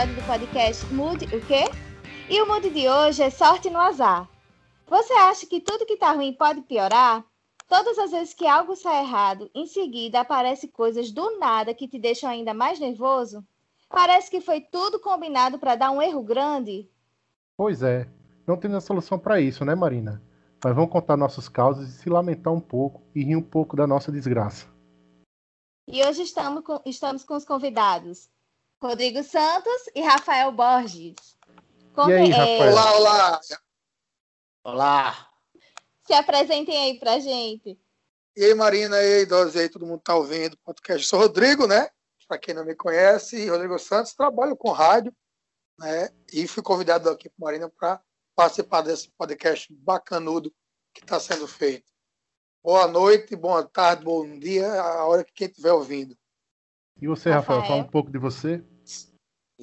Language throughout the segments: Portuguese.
episódio do podcast Mude o quê? E o Mude de hoje é sorte no azar. Você acha que tudo que tá ruim pode piorar? Todas as vezes que algo sai errado, em seguida aparecem coisas do nada que te deixam ainda mais nervoso? Parece que foi tudo combinado para dar um erro grande? Pois é, não temos a solução para isso, né, Marina? Mas vamos contar nossas causas e se lamentar um pouco e rir um pouco da nossa desgraça. E hoje estamos com, estamos com os convidados Rodrigo Santos e Rafael Borges. Como e aí, é... Rafael? Olá, olá! Olá! Se apresentem aí pra gente. E aí, Marina, e aí, Dose, e aí, todo mundo tá ouvindo o podcast. Eu sou Rodrigo, né? Para quem não me conhece, Rodrigo Santos, trabalho com rádio, né? E fui convidado aqui por Marina para participar desse podcast bacanudo que está sendo feito. Boa noite, boa tarde, bom dia, a hora que quem estiver ouvindo. E você, Rafael, Rafael, fala um pouco de você.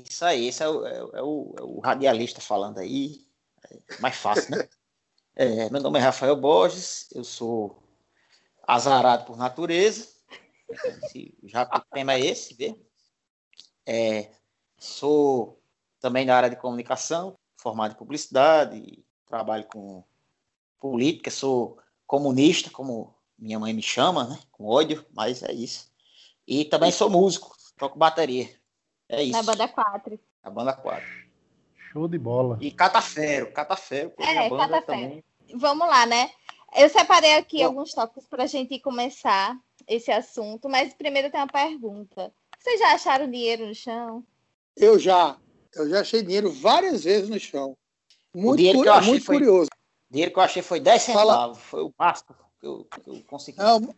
Isso aí, esse é o, é, é o, é o radialista falando aí. É mais fácil, né? É, meu nome é Rafael Borges, eu sou azarado por natureza. Já o tema é esse, vê? É, sou também da área de comunicação, formado em publicidade, trabalho com política, sou comunista, como minha mãe me chama, né? Com ódio, mas é isso. E também sou músico, toco bateria. É isso. Na banda 4. A banda 4. Show de bola. E Catafero, Catafero. É, Catafero. Também. Vamos lá, né? Eu separei aqui Bom. alguns tópicos para a gente começar esse assunto, mas primeiro tem uma pergunta. Vocês já acharam dinheiro no chão? Eu já. Eu já achei dinheiro várias vezes no chão. Muito, cu muito foi, curioso. O dinheiro que eu achei foi 10 centavos. Fala... Foi o máximo que eu, que eu consegui. Não,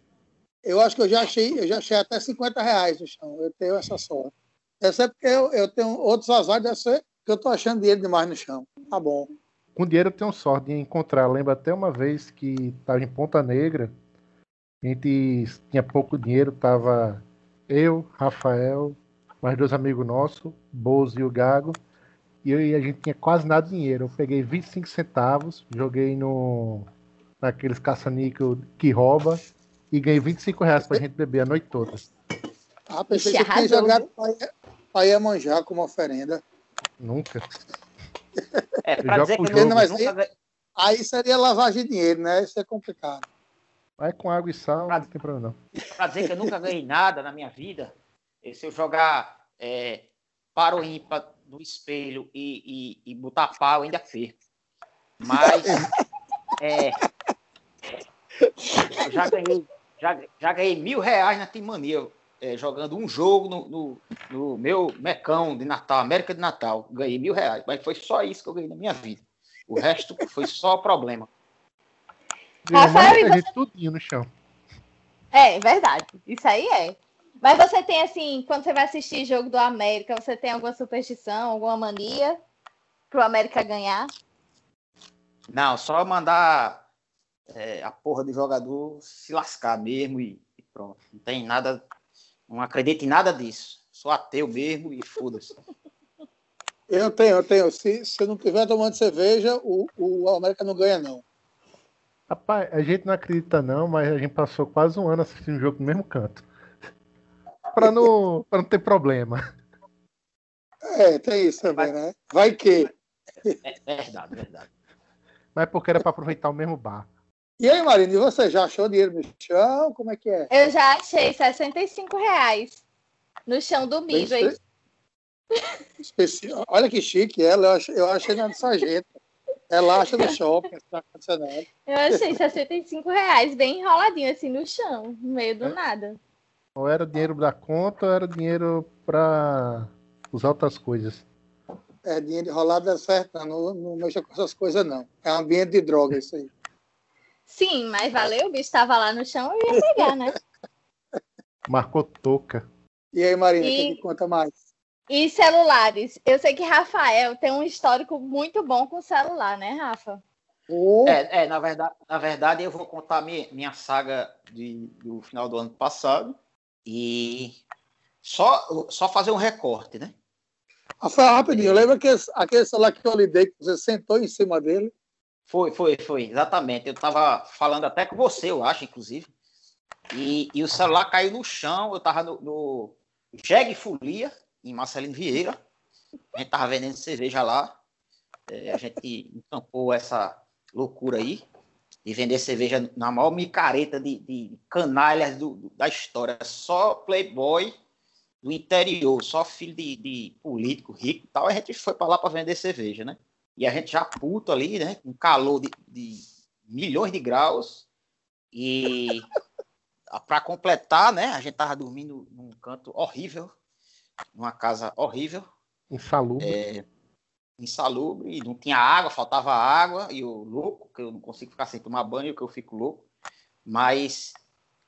eu acho que eu já achei, eu já achei até 50 reais no chão. Eu tenho essa sorte. Essa é porque eu, eu tenho outros azares, deve ser que eu estou achando dinheiro demais no chão. Tá bom. Com dinheiro eu tenho sorte de encontrar. Lembro até uma vez que estava em Ponta Negra. A gente tinha pouco dinheiro, tava eu, Rafael, mais dois amigos nossos, Bozo e o Gago. E, eu, e a gente tinha quase nada de dinheiro. Eu peguei 25 centavos, joguei no naqueles caça-níquel que rouba e ganhei 25 reais pra gente beber a noite toda. Ah, pensei que tinha jogado para Iemanjá como oferenda. Nunca. É, pra dizer que não, mas nunca... aí, aí seria lavagem de dinheiro, né? Isso é complicado. Vai com água e sal, pra, não tem problema não. Pra dizer que eu nunca ganhei nada na minha vida, se eu jogar é, para o ímpar no espelho e, e, e botar pau, eu ainda perco. Mas é, eu já ganhei, já, já ganhei mil reais na Timania, é, jogando um jogo no, no, no, meu mecão de Natal, América de Natal. Ganhei mil reais, mas foi só isso que eu ganhei na minha vida. O resto foi só problema. Rafael, e você... tudinho no chão. É, verdade. Isso aí é. Mas você tem, assim, quando você vai assistir jogo do América, você tem alguma superstição, alguma mania pro América ganhar? Não, só mandar é, a porra do jogador se lascar mesmo e, e, pronto. Não tem nada, não acredito em nada disso. Sou ateu mesmo e foda-se. Eu tenho, eu tenho. Se, se não tiver tomando cerveja, o, o América não ganha, não. Rapaz, a gente não acredita não, mas a gente passou quase um ano assistindo o jogo no mesmo canto. para não, pra não ter problema. É, tem isso também, né? Vai que. É verdade, verdade. Mas é porque era para aproveitar o mesmo bar. E aí, Marina, e você já achou dinheiro no chão? Como é que é? Eu já achei 65 reais no chão do Midway. Especial. Olha que chique ela, eu achei, eu achei na sargento. Ela acha no shopping, tá Eu achei 65 reais, bem enroladinho assim no chão, no meio do é. nada. Ou era dinheiro da conta ou era dinheiro para usar outras coisas. É, dinheiro enrolado é certo, não, não mexa com essas coisas, não. É um ambiente de droga isso aí. Sim, mas valeu, o bicho estava lá no chão, eu ia pegar, né? Marcou toca. E aí, Marina, e... que conta mais? E celulares. Eu sei que Rafael tem um histórico muito bom com celular, né, Rafa? Oh. É, é, na verdade, na verdade, eu vou contar minha, minha saga de, do final do ano passado e só, só fazer um recorte, né? Rafael, rapidinho, lembra aquele, aquele celular que eu lhe dei, que você sentou em cima dele? Foi, foi, foi, exatamente. Eu estava falando até com você, eu acho, inclusive. E, e o celular caiu no chão, eu estava no, no Jeg Folia, em Marcelino Vieira. A gente tava vendendo cerveja lá. É, a gente encampou essa loucura aí de vender cerveja na maior micareta de, de canalhas do, da história. Só playboy do interior, só filho de, de político rico e tal. A gente foi para lá para vender cerveja, né? E a gente já puto ali, né? Com calor de, de milhões de graus. E para completar, né? A gente tava dormindo num canto horrível, numa casa horrível. Insalubre. É, insalubre, e não tinha água, faltava água, e eu louco, que eu não consigo ficar sem tomar banho, que eu fico louco. Mas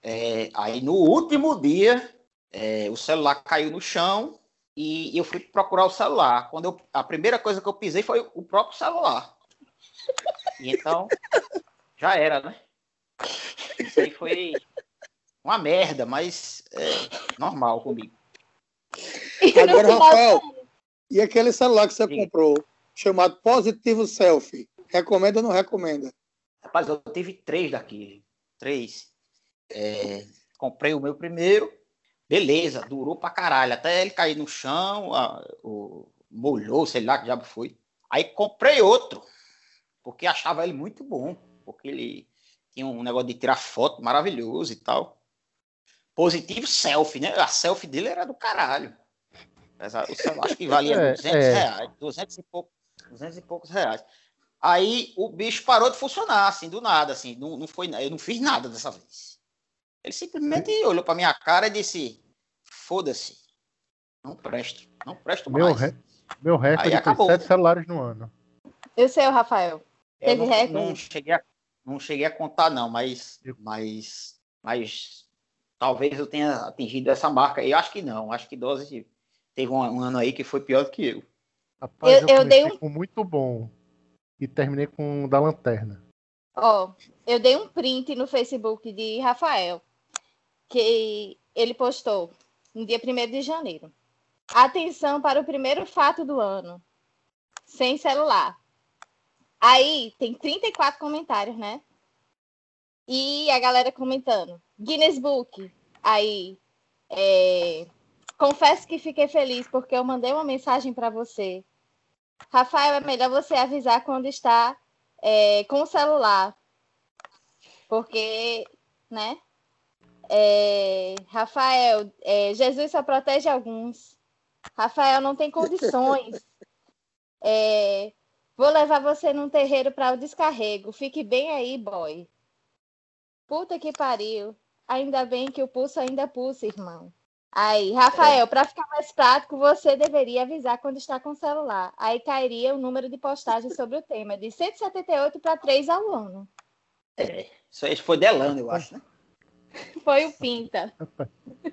é, aí no último dia, é, o celular caiu no chão e eu fui procurar o celular. Quando eu, a primeira coisa que eu pisei foi o próprio celular. E então, já era, né? Isso aí foi uma merda, mas é normal comigo. Agora, Rafael, e aquele celular que você Sim. comprou, chamado Positivo Selfie, recomenda ou não recomenda? Rapaz, eu tive três daqui. Três. É, comprei o meu primeiro, beleza, durou pra caralho, até ele cair no chão, a, o, molhou, sei lá que diabo foi. Aí comprei outro, porque achava ele muito bom, porque ele tinha um negócio de tirar foto maravilhoso e tal. Positivo selfie, né? A selfie dele era do caralho. O acho que valia é, 200 é. reais, 200 e, pouco, 200 e poucos reais. Aí o bicho parou de funcionar, assim, do nada, assim, não, não foi, eu não fiz nada dessa vez. Ele simplesmente olhou para minha cara e disse: Foda-se, não presto, não presto meu mais. Re... Meu recorde foi sete celulares no ano. E o seu, Rafael? Teve recorde? Não cheguei, a, não cheguei a contar, não, mas, mas, mas talvez eu tenha atingido essa marca. Eu acho que não, acho que 12 teve um, um ano aí que foi pior do que eu. Rapaz, eu, eu, eu dei um... com muito bom e terminei com o da lanterna. Ó, oh, eu dei um print no Facebook de Rafael, que ele postou no dia 1 de janeiro. Atenção para o primeiro fato do ano. Sem celular. Aí tem 34 comentários, né? E a galera comentando. Guinness Book. Aí, é, Confesso que fiquei feliz porque eu mandei uma mensagem para você. Rafael, é melhor você avisar quando está é, com o celular. Porque, né? É, Rafael, é, Jesus só protege alguns. Rafael não tem condições. É, vou levar você num terreiro para o descarrego. Fique bem aí, boy. Puta que pariu. Ainda bem que o pulso ainda pulsa, irmão. Aí, Rafael, para ficar mais prático, você deveria avisar quando está com o celular. Aí cairia o número de postagens sobre o tema, de 178 para 3 ao ano. É, isso aí foi Delano, eu acho, né? Foi o Pinta.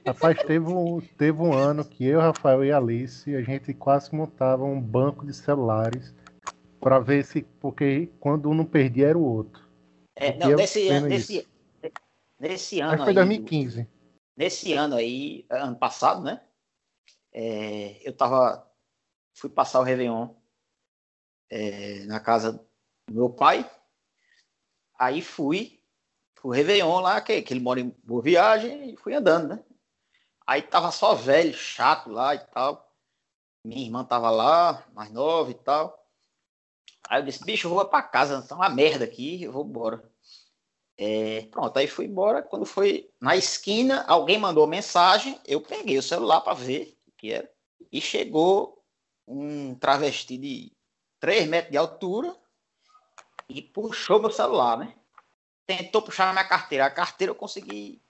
Rapaz, teve um, teve um ano que eu, Rafael e Alice, a gente quase montava um banco de celulares para ver se. Porque quando um não perdia era o outro. É, não, nesse, ano, nesse, nesse ano. Aí foi 2015. Do nesse ano aí, ano passado, né? É, eu tava, fui passar o Réveillon é, na casa do meu pai. Aí fui pro Réveillon lá, que, que ele mora em Boa Viagem, e fui andando, né? Aí tava só velho, chato lá e tal. Minha irmã tava lá, mais nova e tal. Aí eu disse, bicho, eu vou pra casa, tá uma merda aqui, eu vou embora. É, pronto, aí fui embora. Quando foi na esquina, alguém mandou mensagem. Eu peguei o celular para ver o que era. E chegou um travesti de 3 metros de altura e puxou meu celular, né? Tentou puxar minha carteira. A carteira eu consegui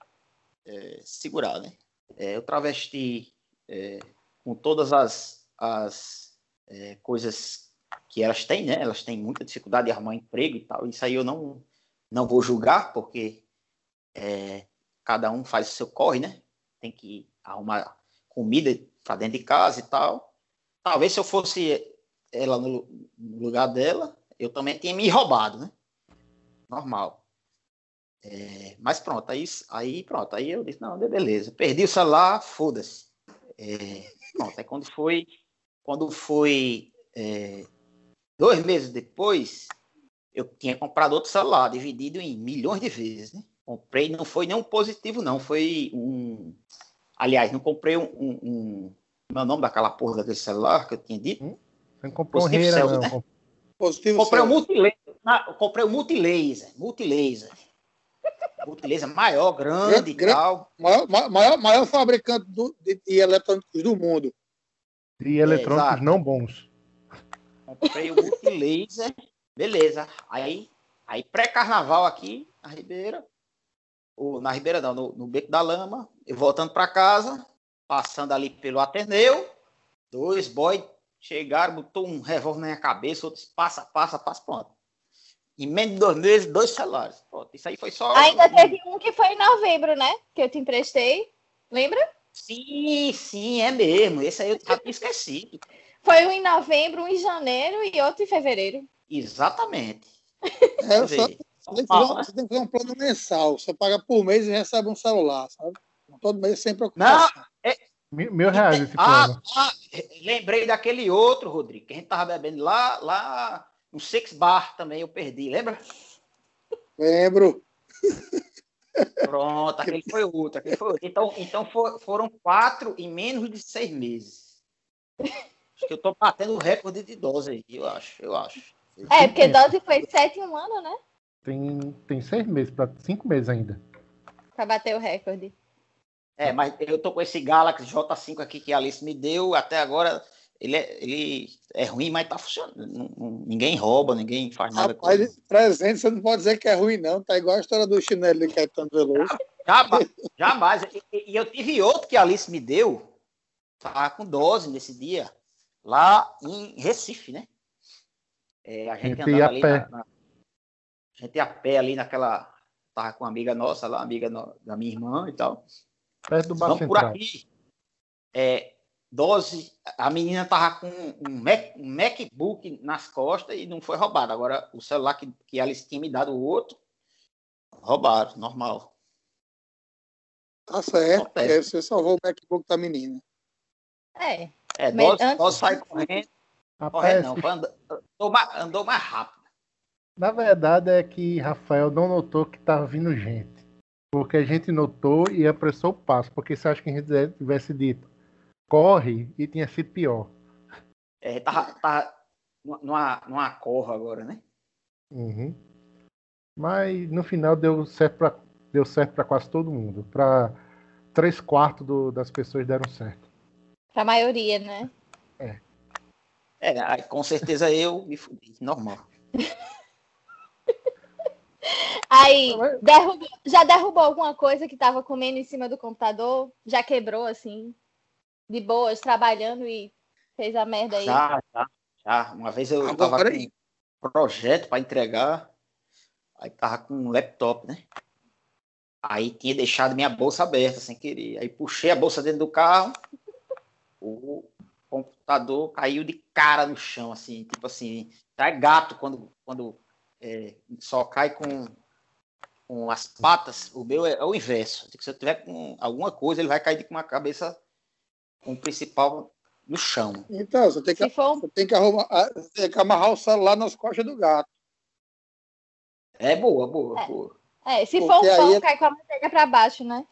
é, segurar, né? É, o travesti é, com todas as, as é, coisas que elas têm, né? Elas têm muita dificuldade de arrumar emprego e tal. Isso aí eu não não vou julgar, porque é, cada um faz o seu corre, né? Tem que arrumar comida para dentro de casa e tal. Talvez se eu fosse ela no, no lugar dela, eu também tinha me roubado, né? Normal. É, mas pronto, aí, aí pronto, aí eu disse, não, beleza, perdi o celular, foda-se. É, pronto, aí quando foi, quando foi é, dois meses depois, eu tinha comprado outro celular, dividido em milhões de vezes, né? Comprei, não foi nenhum positivo, não, foi um. Aliás, não comprei um, um, Meu nome daquela porra daquele celular que eu tinha dito. Você não comprou um Positivo reira, céu, não. né? Positivo Comprei o certo. multilaser. comprei o multilaser. Multilaser. Multilaser maior, grande e Grande- tal. Maior, ma- maior, maior fabricante do- de, de eletrônicos do mundo. E eletrônicos exato. não bons. Comprei o multilaser. Beleza. Aí, aí pré-carnaval aqui na Ribeira. Ou na Ribeira não, no, no Beco da Lama. Eu voltando para casa, passando ali pelo Ateneu. Dois boys chegaram, botou um revólver na minha cabeça, outros passa, passa, passa, pronto. Em menos de dois meses, dois celulares. Pronto, isso aí foi só. Ainda teve um que foi em novembro, né? Que eu te emprestei. Lembra? Sim, sim, é mesmo. Esse aí eu tinha esquecido. Foi um em novembro, um em janeiro e outro em fevereiro. Exatamente. É, Você só- vê. você, tem que fazer um, você tem que fazer um plano mensal. Você paga por mês e recebe um celular, sabe? Todo mês sem preocupação. Mil, mil reais esse Ah, plano. ah, lembrei daquele outro, Rodrigo, que a gente tava bebendo lá, lá no Six Bar também, eu perdi, lembra? Lembro. Pronto, aquele foi outro, aquele foi outro. Então, então for- foram quatro em menos de seis meses. Acho que eu tô batendo o recorde de dose aí, eu acho, eu acho. É, porque dose foi sete em um ano, né? Tem, tem seis meses, pra cinco meses ainda. Pra bater o recorde. É, mas eu tô com esse Galaxy J5 aqui que a Alice me deu, até agora ele é, ele é ruim, mas tá funcionando. Ninguém rouba, ninguém faz nada com ele. Rapaz, presente, você não pode dizer que é ruim, não. Tá igual a história do chinelo de Caetano Veloso. Jamais, jamais. E, e- e eu tive outro que a Alice me deu, tava com dose nesse dia, lá em Recife, né? É, a gente Gente andando ia a ali pé. na, na- a gente ia a pé ali naquela. Tava com uma amiga nossa lá, amiga no- da minha irmã e tal. Perto do Vamos por aqui. É, dose. A menina tava com um, Mac- um MacBook nas costas e não foi roubado. Agora, o celular que, que a Alice tinha me dado, o outro, roubaram, normal. Tá certo. Porque você salvou o MacBook da menina. É. É, dose, antes- dose sai correndo. Rapaz, Correndo não, andou, mais, andou mais rápido. na verdade é que Rafael não notou que tava vindo gente. Porque a gente notou e apressou o passo. Porque você acha que a gente tivesse dito corre e tinha sido pior. É, tava, tava numa, numa corra agora, né? Uhum. Mas no final deu certo para deu certo para quase todo mundo. Para três quartos do- das pessoas deram certo. Pra maioria, né? É, aí, com certeza eu me fudi, normal. Aí, derrubou- já derrubou alguma coisa que tava comendo em cima do computador? Já quebrou, assim? De boas, trabalhando e fez a merda aí? Já, já, já. Uma vez eu Agora, tava com um projeto para entregar, aí tava com um laptop, né? Aí tinha deixado minha bolsa aberta sem querer. Aí puxei a bolsa dentro do carro, o computador caiu de cara no chão, assim, tipo assim, tá gato quando, quando é, só cai com, com as patas, o meu é, é o inverso. Se eu tiver com alguma coisa, ele vai cair com uma cabeça com o principal no chão. Então, você tem que, for um você tem que, arrumar, ah, você tem que amarrar o celular nas costas do gato. É boa, boa, É. boa. É, se Porque for um pão, aí é- cai com a manteiga pra baixo, né?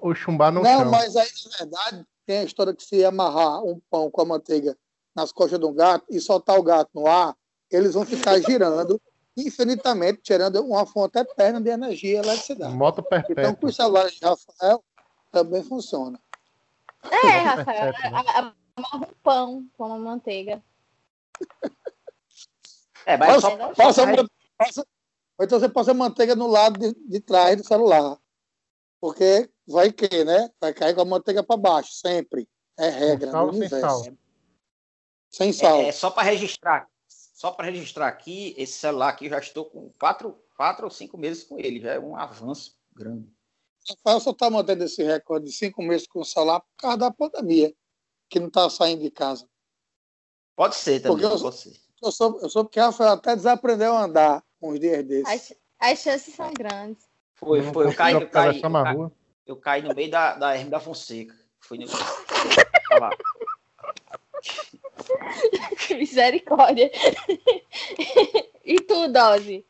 Ou chumbar no não, chão. mas aí, na verdade, tem a história que se amarrar um pão com a manteiga nas costas de um gato e soltar o gato no ar, eles vão ficar girando infinitamente, tirando uma fonte eterna de energia e eletricidade. Moto Então, com os celulares de Rafael, também funciona. É, Rafael. perpétua, né? Amarra um pão com a manteiga. É, mas Passa, só, passa, passa- ou então você passa a manteiga no lado de, de trás do celular. Porque vai que, né? Vai cair com a manteiga para baixo, sempre. É regra sal sem sal? Sem sal. É, é só para registrar. Só para registrar aqui, esse celular aqui eu já estou com quatro, quatro ou cinco meses com ele. Já é um avanço grande. Rafael só está mantendo esse recorde de cinco meses com o celular por causa da pandemia, que não está saindo de casa. Pode ser também, Porque eu- pode ser. Eu sou, eu sou porque Rafael até desaprendeu a andar uns dias desses. As, as chances são grandes. Foi, foi. Eu caí, eu caí, eu caí, rua. eu caí no meio da, da Hermes da Fonseca. Fui no. Lá. Misericórdia. e tu, Dose?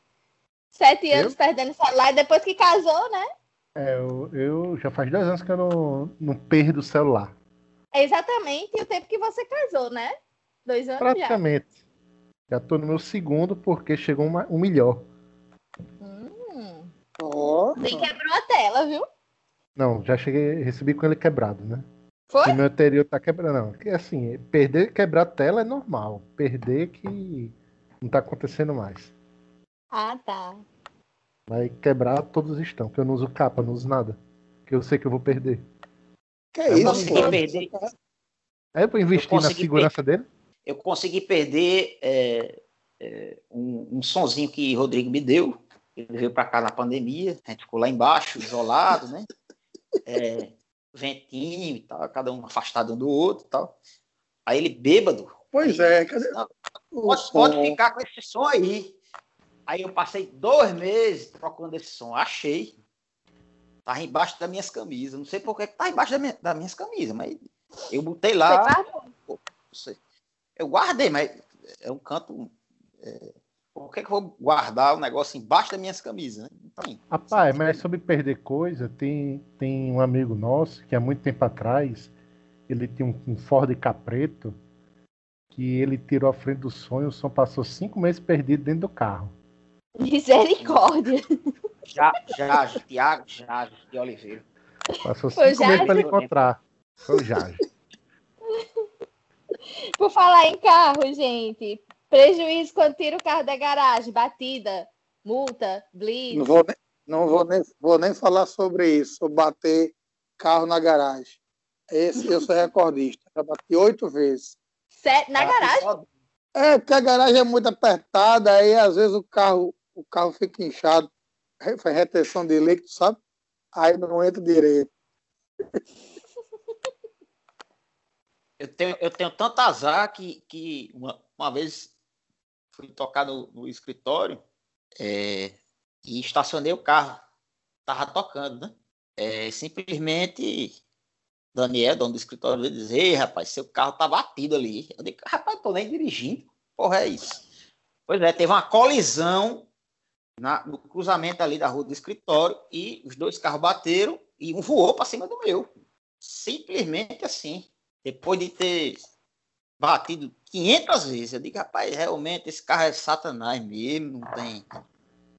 Sete Eu? anos perdendo celular e depois que casou, né? É, eu, eu já faz dois anos que eu não, não perdo o celular. É exatamente o tempo que você casou, né? Dois anos Praticamente. Já. Já tô no meu segundo porque chegou uma, um melhor. Hum. Nem quebrou a tela, viu? Não, já cheguei, recebi com ele quebrado, né? Foi? O meu anterior tá quebrado, não. Porque assim, perder, quebrar a tela é normal. Perder que não tá acontecendo mais. Ah, tá. Vai quebrar todos estão, porque eu não uso capa, não uso nada. Que eu sei que eu vou perder. que Eu isso, consegui perder. Aí eu vou investir na segurança dele. Eu consegui perder é, é, um, um sonzinho que Rodrigo me deu. Ele veio para cá na pandemia, a gente ficou lá embaixo, isolado, né? É, ventinho e tal, cada um afastado um do outro e tal. Aí ele bêbado. Pois é, cadê Não, Pode, pode ficar com esse som aí. Aí eu passei dois meses procurando esse som. Achei. Tava embaixo das minhas camisas. Não sei por que tá embaixo da minha- das minhas camisas, mas eu botei lá. guardou? não sei. Eu guardei, mas é um canto. é, por que, que eu vou guardar o negócio embaixo das minhas camisas? Né? Rapaz, mas sobre perder coisa, tem, tem um amigo nosso que há muito tempo atrás ele tinha um, um Ford Capreto que ele tirou a frente do sonho, o som passou cinco meses perdido dentro do carro. Misericórdia. Já, já, Tiago, já, de Oliveira. Passou Foi cinco meses para ele encontrar. Foi o Jage. Por falar em carro, gente. Prejuízo quando tira o carro da garagem. Batida, multa, blitz. Não vou, nem, não vou nem, vou nem falar sobre isso, sobre bater carro na garagem. Esse, eu sou recordista. Já bati oito vezes. Sé- Na Ah, garagem? É, porque a garagem é muito apertada, aí às vezes o carro, o carro fica inchado, faz retenção de líquido, sabe? Aí não entra direito. Eu tenho, eu tenho tanto azar que, que uma, uma vez fui tocar no, no escritório é, e estacionei o carro. Tava tocando, né? É, simplesmente Daniel, dono do escritório, veio dizer, rapaz, seu carro tá batido ali. Eu digo, rapaz, tô nem dirigindo. Porra, é isso. Pois é, teve uma colisão na- no cruzamento ali da rua do escritório e os dois carros bateram e um voou para cima do meu. Simplesmente assim depois de ter batido 500 vezes, eu digo, rapaz, realmente esse carro é satanás mesmo, não tem,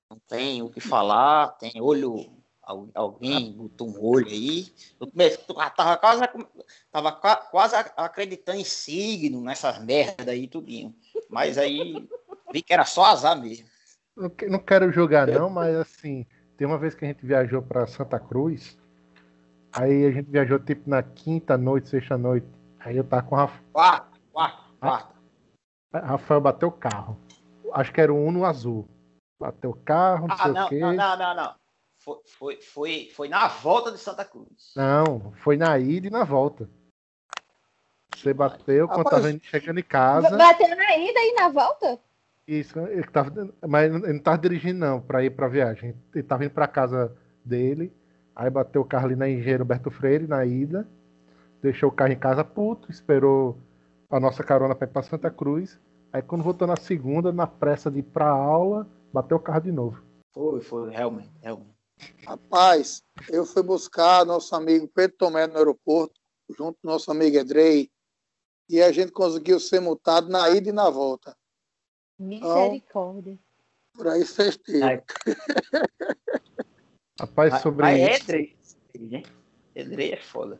não tem o que falar, tem olho, al- alguém botou um olho aí. Eu tava quase, tava qua- quase acreditando em signo, nessas merda aí, tudinho. Mas aí vi que era só azar mesmo. Não que- não quero julgar, não, mas assim, tem uma vez que a gente viajou para Santa Cruz. Aí a gente viajou tipo na quinta noite, sexta noite. Aí eu tava com o Rafa- Quarto, quarto, quarto. Rafael bateu o carro. Acho que era o Uno azul. Bateu o carro, não Ah, sei não, o quê. não, não, não, não. Foi, foi, foi, foi na volta de Santa Cruz. Não, foi na ida e na volta. Você bateu quando Rapaz, tava chegando em casa. Bateu na ida e na volta? Isso, ele tava, mas ele não tava dirigindo não, para ir para viagem. Ele tava indo para casa dele, aí bateu o carro ali na Engenheiro Roberto Freire na ida, deixou o carro em casa puto, esperou a nossa carona para ir para Santa Cruz. Aí quando voltou na segunda, na pressa de ir para aula, bateu o carro de novo. Foi, foi, realmente, realmente. Rapaz, eu fui buscar nosso amigo Pedro Tomé no aeroporto, junto com nosso amigo Edrei, e a gente conseguiu ser multado na ida e na volta. Misericórdia. Por aí vocês têm. Ai. Rapaz, sobre Mas é Edrei, hein? Edrei é foda.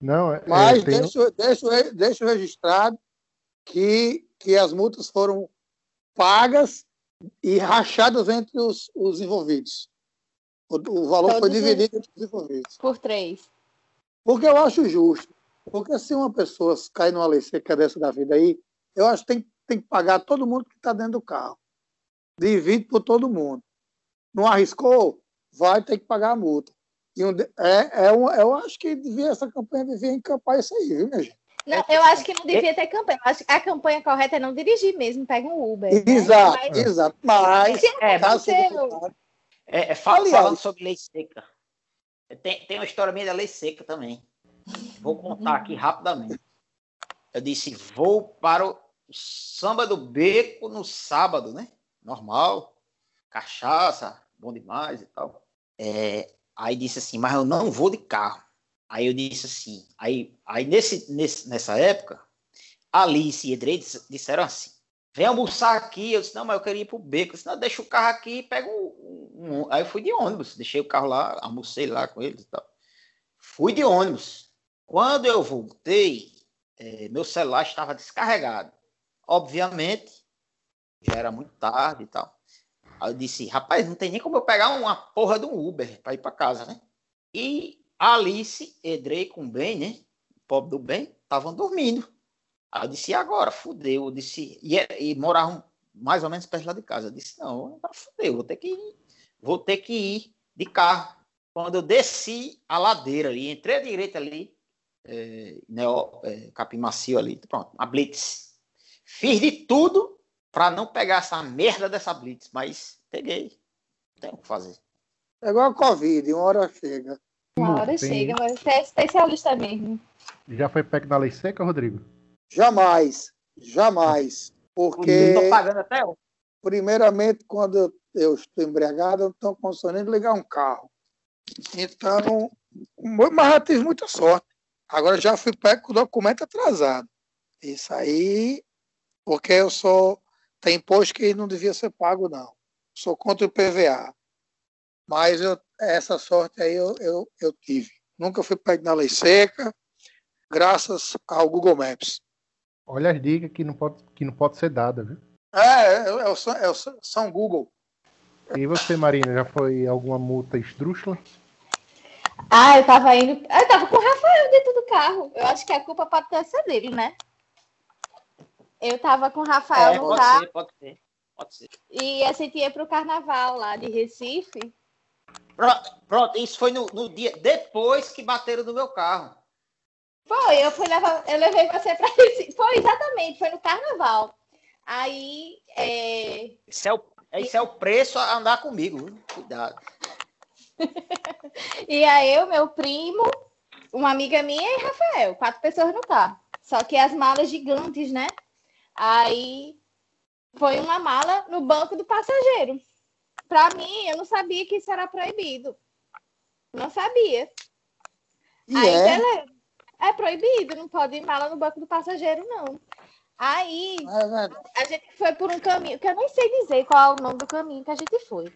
não, é, Mas tem- deixa, deixa, deixa registrado que, que as multas foram pagas e rachadas entre os, os envolvidos. O, o valor foi Todos os- dividido entre os envolvidos. Por três. Porque eu acho justo. Porque se uma pessoa cair numa lei seca dessa da vida aí, eu acho que tem, tem que pagar todo mundo que está dentro do carro. Divide por todo mundo. Não arriscou? Vai ter que pagar a multa. E um é, é um, eu acho que devia, essa campanha devia encampar isso aí, viu, minha gente? Não, eu acho que não devia ter campanha. Eu acho que a campanha correta é não dirigir mesmo, pega um Uber. né? Exato, Mas exato. Mas, É, tá sendo- É, é fa- Aliás- falando sobre lei seca. Tem, tem uma história minha da lei seca também. Vou contar aqui rapidamente. Eu disse, vou para o samba do beco no sábado, né? Normal. Cachaça, bom demais e tal. É, aí disse assim, mas eu não vou de carro. Aí eu disse assim, aí, aí nesse, nesse, nessa época, Alice e Edrei disseram assim, vem almoçar aqui. Eu disse, não, mas eu queria ir pro beco. Eu disse, não, deixa o carro aqui e pega um, um, Aí eu fui de ônibus, deixei o carro lá, almocei lá com eles e tal. Fui de ônibus. Quando eu voltei, é, meu celular estava descarregado. Obviamente, já era muito tarde e tal. Aí eu disse, rapaz, não tem nem como eu pegar uma porra de um Uber para ir para casa, né? E Alice, Edrei com Ben, né? O pobre do Ben, estavam dormindo. Aí eu disse, e agora? Fudeu. Eu disse, e, é, e moravam mais ou menos perto lá de casa. Eu disse, não, agora fudeu, vou ter que ir, vou ter que ir de carro. Quando eu desci a ladeira ali, entrei à direita ali, é, Neo, é, Capim Macio ali, pronto, a Blitz. Fiz de tudo para não pegar essa merda dessa Blitz, mas peguei. Não tem o que fazer. É igual a Covid, uma hora chega. Uma hora chega, mas você é especialista mesmo. Já foi pego na lei seca, Rodrigo? Jamais, jamais. Porque. Estou pagando até hoje. Primeiramente, quando eu, eu estou embriagado, eu não estou conseguindo ligar um carro. Então, mas já tive muita sorte. Agora já fui pego com o documento atrasado. Isso aí, porque eu sou. Tem imposto que não devia ser pago, não. Sou contra o PVA. Mas eu, essa sorte aí eu, eu, eu tive. Nunca fui pego na lei seca, graças ao Google Maps. Olha as dicas que não pode, que não pode ser dada, viu? É, é, é, o, é o São Google. E você, Marina, já foi alguma multa esdrúxula? Ah, eu tava indo. Eu tava com o Rafael dentro do carro. Eu acho que a culpa pode ter sido dele, né? Eu tava com o Rafael É, no pode carro ser, pode ser, pode ser. e a gente ia pro carnaval lá de Recife. Pronto, pronto, isso foi no, no dia depois que bateram no meu carro. Foi, eu fui levar, eu levei você pra Recife. Foi exatamente, foi no carnaval. Aí, é, Isso é o, isso é o preço a andar comigo. Cuidado. e aí eu, meu primo, uma amiga minha e Rafael, quatro pessoas no carro. Só que as malas gigantes, né? Aí foi uma mala no banco do passageiro. Pra mim, eu não sabia que isso era proibido. Não sabia. E Aí, é, beleza. É proibido, não pode ir mala no banco do passageiro, não. Aí, a gente foi por um caminho, que eu nem sei dizer qual é o nome do caminho que a gente foi.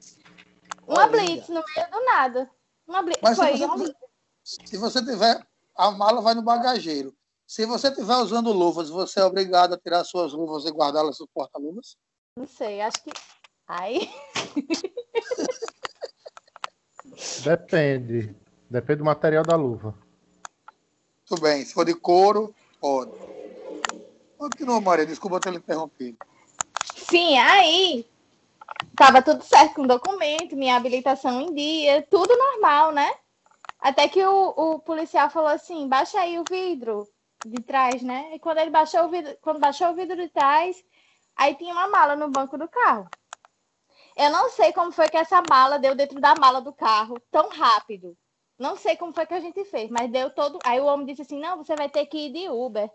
Uma Olha. blitz no meio do nada. Uma blitz. Mas se foi você, uma tiver, se você tiver, a mala vai no bagageiro. Se você estiver usando luvas, você é obrigado a tirar suas luvas e guardá-las no porta-luvas? Não sei, acho que. Aí. Depende. Depende do material da luva. Tudo bem. Se for de couro, pode. Continua, Maria. Desculpa ter lhe interrompido. Sim, aí. Tava tudo certo com o documento, minha habilitação em dia, tudo normal, né? Até que o, o policial falou assim: baixa aí o vidro de trás, né? E quando ele baixou o vidro, quando baixou o vidro de trás, aí tinha uma mala no banco do carro. Eu não sei como foi que essa mala deu dentro da mala do carro tão rápido. Não sei como foi que a gente fez, mas deu todo. Aí o homem disse assim: não, você vai ter que ir de Uber.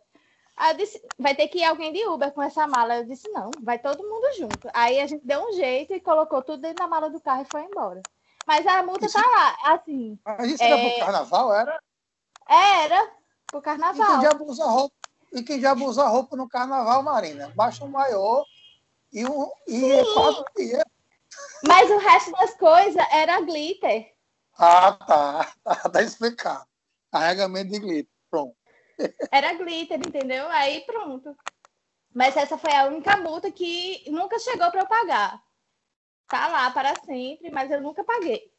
Aí eu disse, vai ter que ir alguém de Uber com essa mala. Eu disse, não, vai todo mundo junto. Aí a gente deu um jeito e colocou tudo dentro da mala do carro e foi embora. Mas a multa Isso- tá lá, assim, Mas isso era É. pro carnaval, era? era pro E quem carnaval. já usa roupa, e quem já usa roupa no carnaval, Marina? Baixa um maior e, um, e é quatro dias. Mas o resto das coisas era glitter. Ah, tá. Tá, tá explicado. Carregamento de glitter. Pronto. Era glitter, entendeu? Aí pronto. Mas essa foi a única multa que nunca chegou para eu pagar. Tá lá para sempre, mas eu nunca paguei.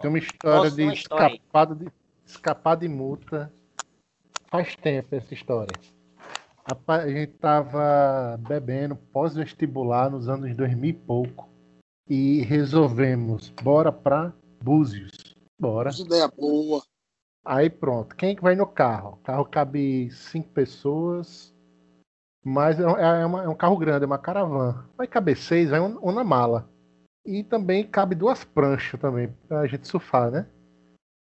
Tenho uma história Nossa, de uma história de escapar de multa. Faz tempo essa história. Rapaz, a gente tava bebendo pós-vestibular nos anos 2000 e pouco. E resolvemos, bora pra Búzios. Bora. Essa ideia boa. Aí pronto. Quem que vai no carro? O carro cabe cinco pessoas. Mas é, é uma- é um carro grande, é uma caravana. Vai caber seis, vai um, um na mala. E também cabe duas pranchas também, pra gente surfar, né?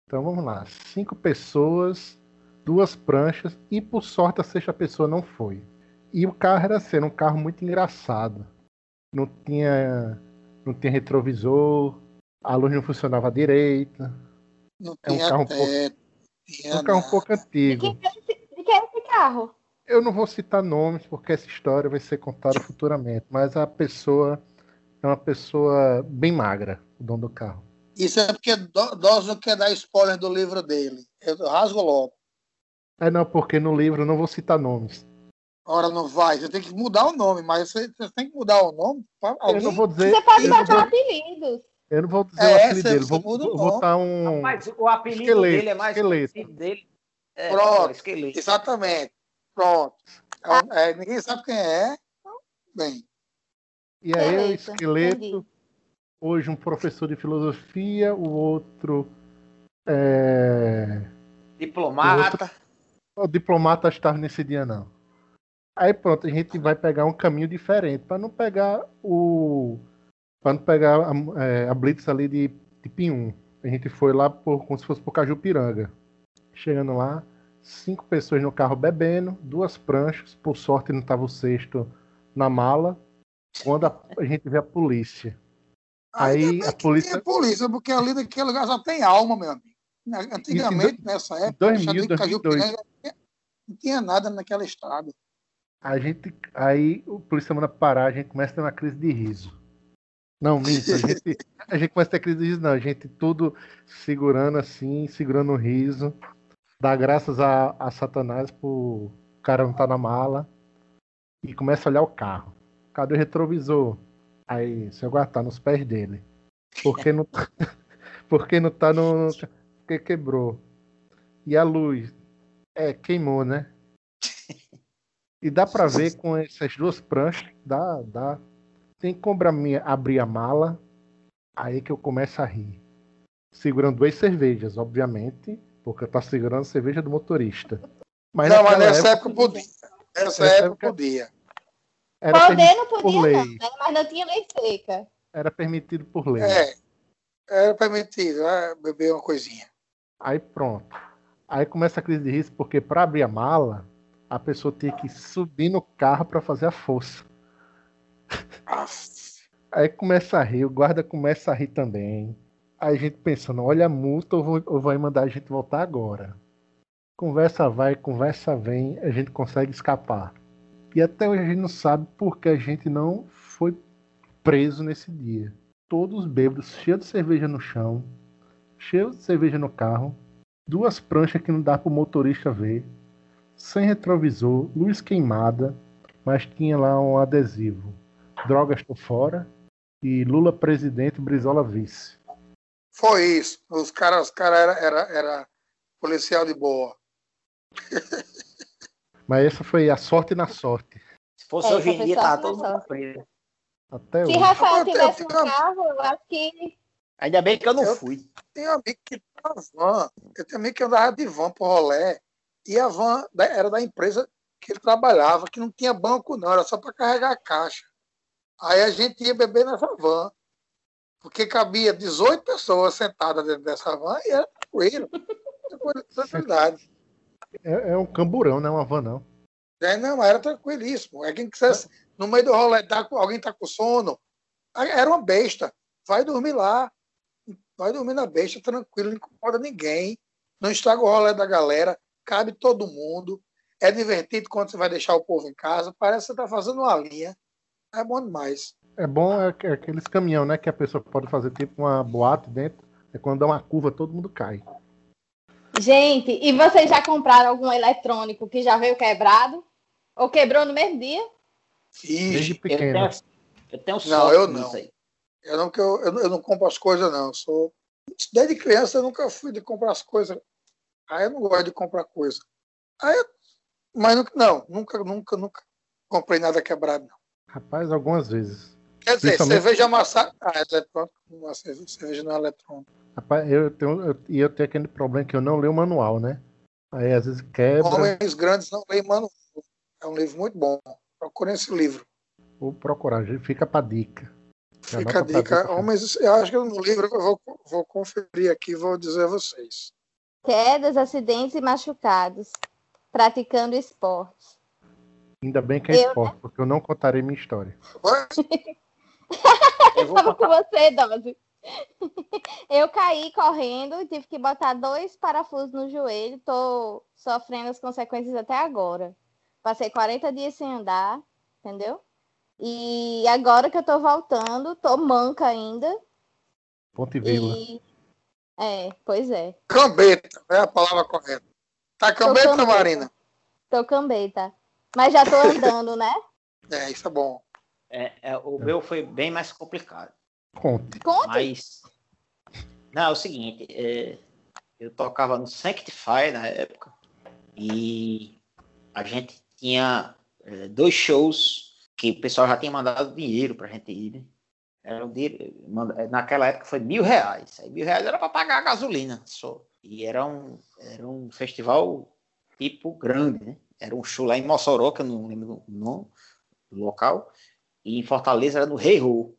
Então vamos lá. Cinco pessoas, duas pranchas, e por sorte a sexta pessoa não foi. E o carro era assim, era um carro muito engraçado. Não tinha, não tinha retrovisor, a luz não funcionava direito. Não É um tinha carro um pouco-. Tinha Um carro um pouco antigo. é de quem é esse carro? Eu não vou citar nomes porque essa história vai ser contada futuramente, mas a pessoa é uma pessoa bem magra, o dono do carro. Isso é porque não quer dar spoiler do livro dele. Eu rasgo logo. É não, porque no livro eu não vou citar nomes. Ora, não vai. Você tem que mudar o nome, mas você, você tem que mudar o nome. pra Eu não vou dizer, Você pode botar vou, apelidos. eu não vou dizer É, o apelido dele, vou, o vou nome. botar um Mas o apelido esqueleto, dele é mais esqueleto. dele. É, Pronto. é, esqueleto. Exatamente. Pronto. É é, ninguém sabe quem é. Então, Bem, E aí, o Beleza, esqueleto, entendi. hoje um professor de filosofia, o outro é... Diplomata. o diplomata estava nesse dia não. Aí pronto, a gente vai pegar um caminho diferente para não pegar o para não pegar a, é, a blitz ali de, de Pinhum. A gente foi lá por, como se fosse por Cajupiranga. Chegando lá, cinco pessoas no carro bebendo, duas pranchas, por sorte não estava o sexto na mala. Quando a, a gente vê a polícia. Aí a polícia- tem polícia, porque ali naquele lugar só tem alma, meu amigo. Antigamente, nessa época, 2000, Jardim 2002. Cajupiranga, não tinha nada naquela estrada. A gente, aí o polícia manda parar, a gente começa a ter uma crise de riso. Não, minto, a gente, a gente começa a ter crise de riso, não. A gente tudo segurando assim, segurando o riso. Dá graças a, a Satanás por o cara não tá na mala. E começa a olhar o carro. Cadê o retrovisor? Aí, seu guarda tá nos pés dele. Porque não, tá- porque não tá no. Porque quebrou. E a luz? É, queimou, né? E dá pra ver com essas duas pranchas, dá, dá. Tem como abrir a mala, aí que eu começo a rir. Segurando duas cervejas, obviamente, porque eu tô segurando a cerveja do motorista. Mas não, mas nessa época, podia. Nessa Nessa época época- podia. era, Poder não por podia, lei. não, né? mas não tinha lei seca. era permitido por lei. É. Era permitido é, beber uma coisinha. Aí pronto. Aí começa a crise de risco, porque para abrir a mala, a pessoa tinha que subir no carro para fazer a força. Aí começa a rir, o guarda começa a rir também. Aí a gente pensando, olha a multa ou, vou- ou vai mandar a gente voltar agora. Conversa vai, conversa vem, a gente consegue escapar. E até hoje a gente não sabe por que a gente não foi preso nesse dia. Todos bêbados, cheios de cerveja no chão, cheios de cerveja no carro, duas pranchas que não dá para o motorista ver, sem retrovisor, luz queimada, mas tinha lá um adesivo. Drogas tô fora, e Lula presidente, Brizola vice. Foi isso. Os caras os cara era, era, era policial de boa. Mas essa foi a sorte na sorte. Se fosse É, hoje em dia, professor, tava todo mundo preso. Até Se hoje. Rafael tivesse um carro, eu acho que Ainda bem que eu não Eu- fui. Tem um amigo que tem uma van. Eu tenho um amigo que andava de van pro rolé. E a van era da empresa que ele trabalhava, que não tinha banco, não, era só para carregar a caixa. Aí a gente ia beber nessa van. Porque cabia 18 pessoas sentadas dentro dessa van e era tranquilo. Tranquilo- Tranquilidade. É, é um camburão, não é uma van, não. É, não, era tranquilíssimo. É quem quisesse, no meio do rolê, tá alguém tá com sono, era uma besta. Vai dormir lá. Vai dormir na besta, tranquilo, não incomoda ninguém. Não estraga o rolê da galera, cabe todo mundo. É divertido quando você vai deixar o povo em casa. Parece que você tá fazendo uma linha. É bom demais. É bom é, que- é aqueles caminhão, né? Que a pessoa pode fazer tipo uma boate dentro. É quando dá uma curva, todo mundo cai. Gente, e vocês já compraram algum eletrônico que já veio quebrado? Ou quebrou no mesmo dia? Desde Ixi, Eu pequeno. tenho, eu tenho Não, eu não. aí. Eu não, que eu, eu, não- eu não compro as coisas, não. Eu sou, desde criança eu nunca fui de comprar as coisas. Aí eu não gosto de comprar coisa. Aí eu- mas nunca- não, nunca, nunca, nunca comprei nada quebrado, não. Rapaz, algumas vezes. Quer dizer, Principalmente- cerveja amassada. Ah, é eletrônico. Uma cerveja, cerveja não é eletrônica. Rapaz, eu tenho, eu, e eu tenho aquele problema que eu não leio o manual, né? Aí às vezes quebra. Homens Grandes não leem manual. É um livro muito bom. Procurem esse livro. Vou procurar, fica pra dica. Fica a pra dica. Homens, eu acho que no livro eu vou, vou conferir aqui e vou dizer a vocês. Quedas, acidentes e machucados. Praticando esportes. Ainda bem que é Eu, esporte, porque eu não contarei minha história. Eu vou com você, Dose. Eu caí correndo, tive que botar dois parafusos no joelho, tô sofrendo as consequências até agora. Passei 40 dias sem andar, entendeu? E agora que eu tô voltando, tô manca ainda. Ponte Vila. E... É, pois é. Cambeta, é a palavra correta. Tá cambeta, cambeta. Marina? Tô cambeta. Mas já tô andando, né? É, isso é bom. É, é, o meu foi bem mais complicado. Conte. Conte. Mas. Não, é o seguinte, é, eu tocava no Sanctify na época e a gente tinha é, dois shows que o pessoal já tinha mandado dinheiro pra gente ir, né? Era um dinheiro, naquela época foi mil reais. Aí mil reais era para pagar a gasolina só. E era um, era um festival tipo grande, né? Era um show lá em Mossoró, que eu não lembro o nome do local. E em Fortaleza era no Rei Rô.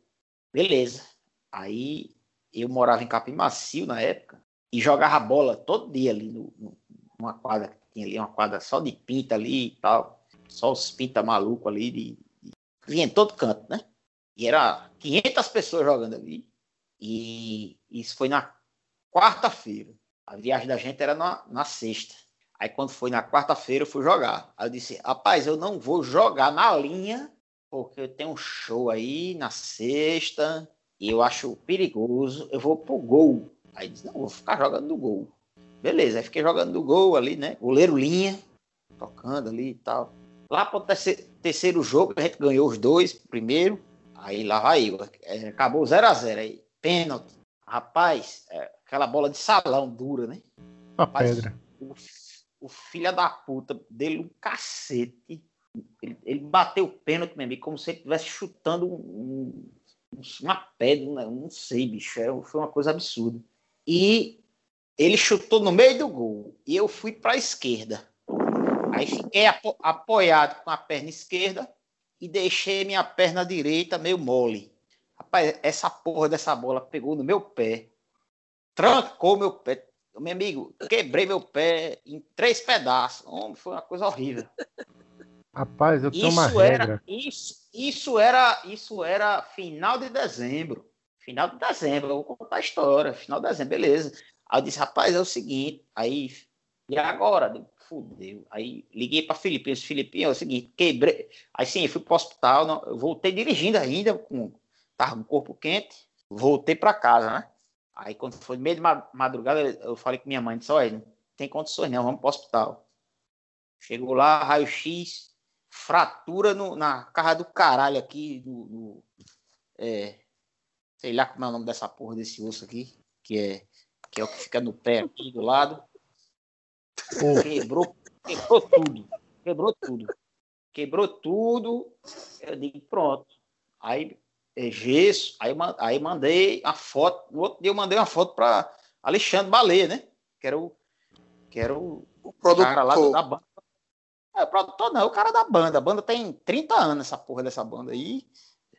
Beleza. Aí eu morava em Capim Macio na época e jogava bola todo dia ali no, no- numa quadra que tinha ali, uma quadra só de pinta ali e tal. Só os pinta maluco ali de... vinha em todo canto, né? E era 500 pessoas jogando ali. E isso foi na quarta-feira. A viagem da gente era na, na sexta. Aí quando foi na quarta-feira eu fui jogar. Aí eu disse, rapaz, eu não vou jogar na linha porque eu tenho um show aí na sexta e eu acho perigoso, eu vou pro gol. Aí disse, não, vou ficar jogando no gol. Beleza, aí fiquei jogando no gol ali, né? Goleiro linha, tocando ali e tal. Lá pro terceiro, terceiro jogo, a gente ganhou os dois primeiro. Aí lá vai eu. É, acabou 0 a 0 aí. Pênalti. Rapaz, é, aquela bola de salão dura, né? Uma Rapaz, pedra. o, o filho da puta dele um cacete. Ele, ele bateu o pênalti, meu amigo, como se ele estivesse chutando um- um- uma pedra, né? não sei, bicho. é- foi uma coisa absurda. E ele chutou no meio do gol. E eu fui para a esquerda. Aí fiquei apo- apoiado com a perna esquerda e deixei minha perna direita meio mole. Rapaz, essa porra dessa bola pegou no meu pé, trancou meu pé. Meu amigo, quebrei meu pé em três pedaços. Homem, foi uma coisa horrível. Rapaz, eu tenho uma Isso era, regra. isso, isso era, isso era final de dezembro. Final de dezembro, eu vou contar a história. Final de dezembro, beleza. Aí eu disse, rapaz, é o seguinte, aí, e agora? Fudeu. Aí liguei para Filipinho, disse, Filipinho, é o seguinte, quebrei. Aí sim, fui pro hospital, não- voltei dirigindo ainda, com, tava com o corpo quente, voltei para casa, né? Aí quando foi meio de ma- madrugada, eu falei com minha mãe, disse, olha, não tem condições não, vamos pro hospital. Chegou lá, raio-x, fratura no- na cara do caralho aqui, no, no- é, sei lá como é o nome dessa porra desse osso aqui, que é, que é o que fica no pé aqui do lado. Pô, Quebrou, quebrou tudo, quebrou tudo. Quebrou tudo, eu digo, pronto. Aí, é, gesso, aí, aí mandei a foto, no outro dia eu mandei uma foto para Alexandre Baleia, né? Que era o, que era o, O cara lá do- produtor. da banda. É, o produtor não, é o cara da banda. A banda tem 30 anos, essa porra dessa banda aí.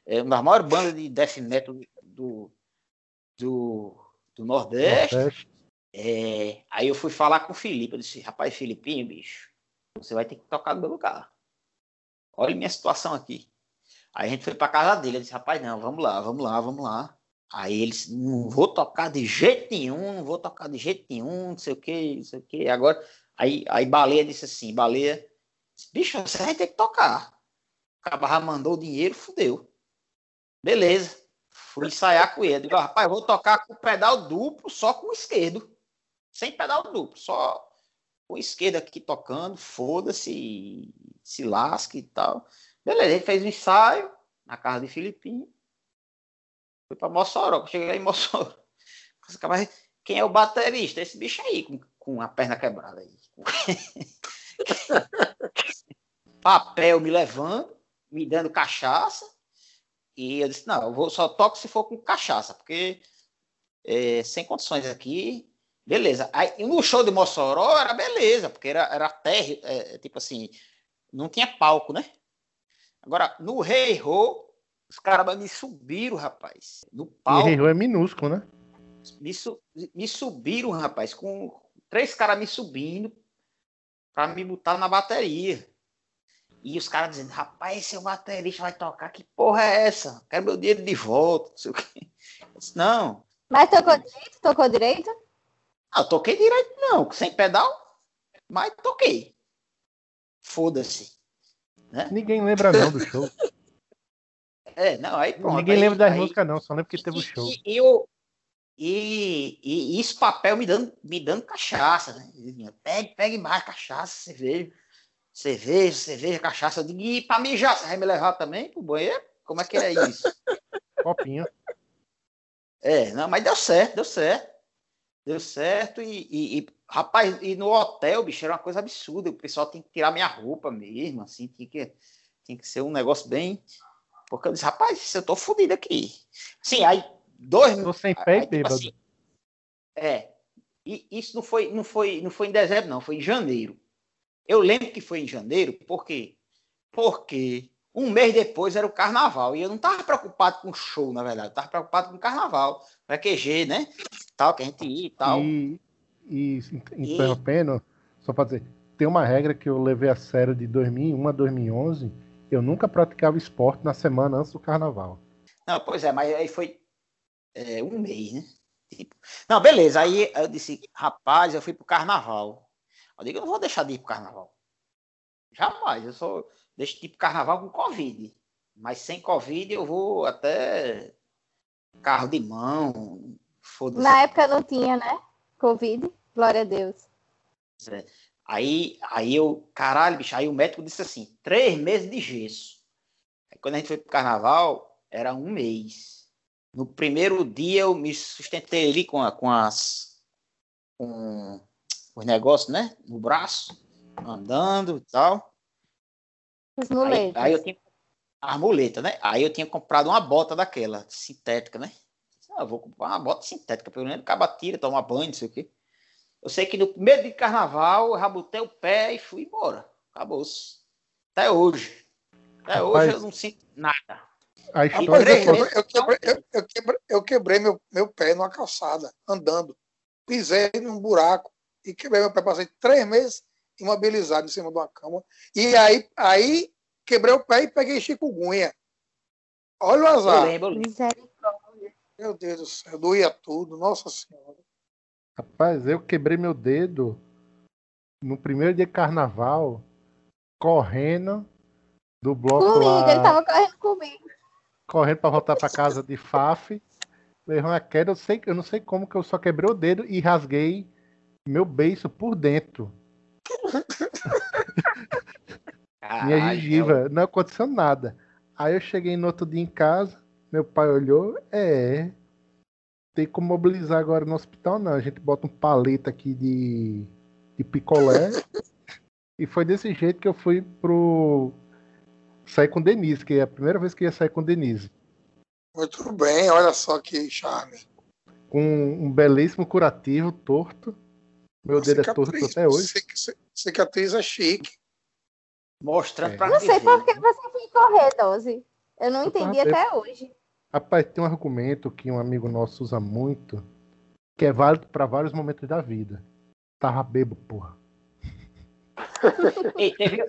É uma das maiores bandas de death metal do, do, do Nordeste. Nordeste. É, aí eu fui falar com o Felipe. Eu disse, rapaz, Filipinho, bicho, você vai ter que tocar no meu lugar. Olha minha situação aqui. Aí a gente foi pra casa dele. Eu disse, rapaz, não, vamos lá, vamos lá, vamos lá. Aí eles, não vou tocar de jeito nenhum, não vou tocar de jeito nenhum, não sei o que, não sei o que. Agora, aí, aí Baleia disse assim, Baleia, disse, bicho, você vai ter que tocar. O Cabarra mandou o dinheiro, fudeu. Beleza. Fui ensaiar com ele. Digo, "Ó, rapaz, vou tocar com pedal duplo, só com o esquerdo. Sem pedal duplo, só com o esquerdo aqui tocando, foda-se, se lasque e tal. Beleza, ele fez um ensaio na casa de Filipinho. Fui pra Mossoró. Cheguei lá em Mossoró. Cara, Quem é o baterista? Esse bicho aí, com, com a perna quebrada aí. Papel me levando, me dando cachaça. E eu disse, não, eu vou, só toco se for com cachaça, porque é, sem condições aqui, beleza. Aí no show de Mossoró era beleza, porque era, era terra, é, tipo assim, não tinha palco, né? Agora, no Rei Rô, os caras me subiram, rapaz. No E palco, Rio é minúsculo, né? me, su- me subiram, rapaz, com três caras me subindo pra me botar na bateria. E os caras dizendo, rapaz, esse é o baterista, vai tocar, que porra é essa? Quero meu dinheiro de volta, não sei o quê. Disse, não, Mas tocou direito? Tocou direito? Ah, eu toquei direito, não, sem pedal, mas toquei. Foda-se. Ninguém lembra não do show. É, não, aí pronto. Ninguém aí- lembra das aí- músicas não, só lembra que teve o show. E, eu- e, e, e esse papel me dando, me dando cachaça, né? Pegue, pegue mais cachaça, cerveja. Cerveja, cerveja, cachaça. Eu digo, e pra mijar, você vai me levar também pro banheiro? Como é que é isso? Copinho. É, não, mas deu certo, deu certo. Deu certo e, e- e, rapaz, e no hotel, bicho, era uma coisa absurda. O pessoal tem que tirar minha roupa mesmo, assim, tinha que, tinha que ser um negócio bem. Porque eu disse, rapaz, eu tô fodido aqui. Sim, aí, dois Tô sem pé Aí, e tipo bêbado. assim, é. E isso não foi, não foi, não foi em dezembro, não, foi em janeiro. Eu lembro que foi em janeiro, por quê? Porque um mês depois era o carnaval. E eu não estava preocupado com o show, na verdade. Eu estava preocupado com o carnaval. VQG, né? Tal, que a gente ia e tal. E, e interrompendo, só pra dizer, tem uma regra que eu levei a sério de 2001 a 2011. Eu nunca praticava esporte na semana antes do carnaval. Não, pois é, mas aí foi é, um mês, né? Tipo, não, beleza. Aí eu disse, rapaz, eu fui pro carnaval. Eu digo, eu não vou deixar de ir pro carnaval. Jamais, eu só deixo de ir pro carnaval com Covid. Mas sem Covid eu vou até carro de mão. Foda-se. Na época não tinha, né? Covid. Glória a Deus. Aí, aí eu, caralho, bicho, aí o médico disse assim, três meses de gesso. Aí quando a gente foi pro carnaval, era um mês. No primeiro dia eu me sustentei ali com, a- com as com os negócios, né? No braço, andando e tal. Os Aí, aí eu tinha a muleta, né? Aí eu tinha comprado uma bota daquela, sintética, né? Ah, eu vou comprar uma bota sintética, pelo menos acaba tira, toma banho, não sei o quê. Eu sei que no primeiro dia de carnaval, eu rabotei o pé e fui embora. Acabou-se. Até hoje. Até Rapaz, hoje eu não sinto nada. A história eu quebrei, eu quebrei, eu quebrei, eu quebrei meu, meu pé numa calçada, andando. Pisei num buraco e quebrei meu pé. Passei três meses imobilizado em cima de uma cama. E aí, aí quebrei o pé e peguei chikungunya. Olha o azar. eu lembro. Misericórdia. Meu Deus do céu, doía tudo. Nossa Senhora. Rapaz, eu quebrei meu dedo no primeiro dia de carnaval, correndo do bloco Comigo, lá, ele tava correndo comigo. correndo para voltar para casa de Faf. Levou uma queda, eu, sei, eu não sei como que eu só quebrei o dedo e rasguei meu beiço por dentro. Minha gengiva, não aconteceu nada. Aí eu cheguei no outro dia em casa, meu pai olhou, é. Tem como mobilizar agora no hospital, não. A gente bota um palito aqui de, de picolé. e foi desse jeito que eu fui pro. sair com Denise, que é a primeira vez que eu ia sair com Denise. Muito bem, olha só que charme. Com um belíssimo curativo torto. Meu dedo é torto Cicatriz, até hoje. cic- Cicatriz é chique. Mostrando É. pra Não sei por que você foi correr, Doze. Eu não Eu entendi tava- até hoje. Rapaz, tem um argumento que um amigo nosso usa muito, que é válido para vários momentos da vida. Tava bebo, porra. Ei, teve...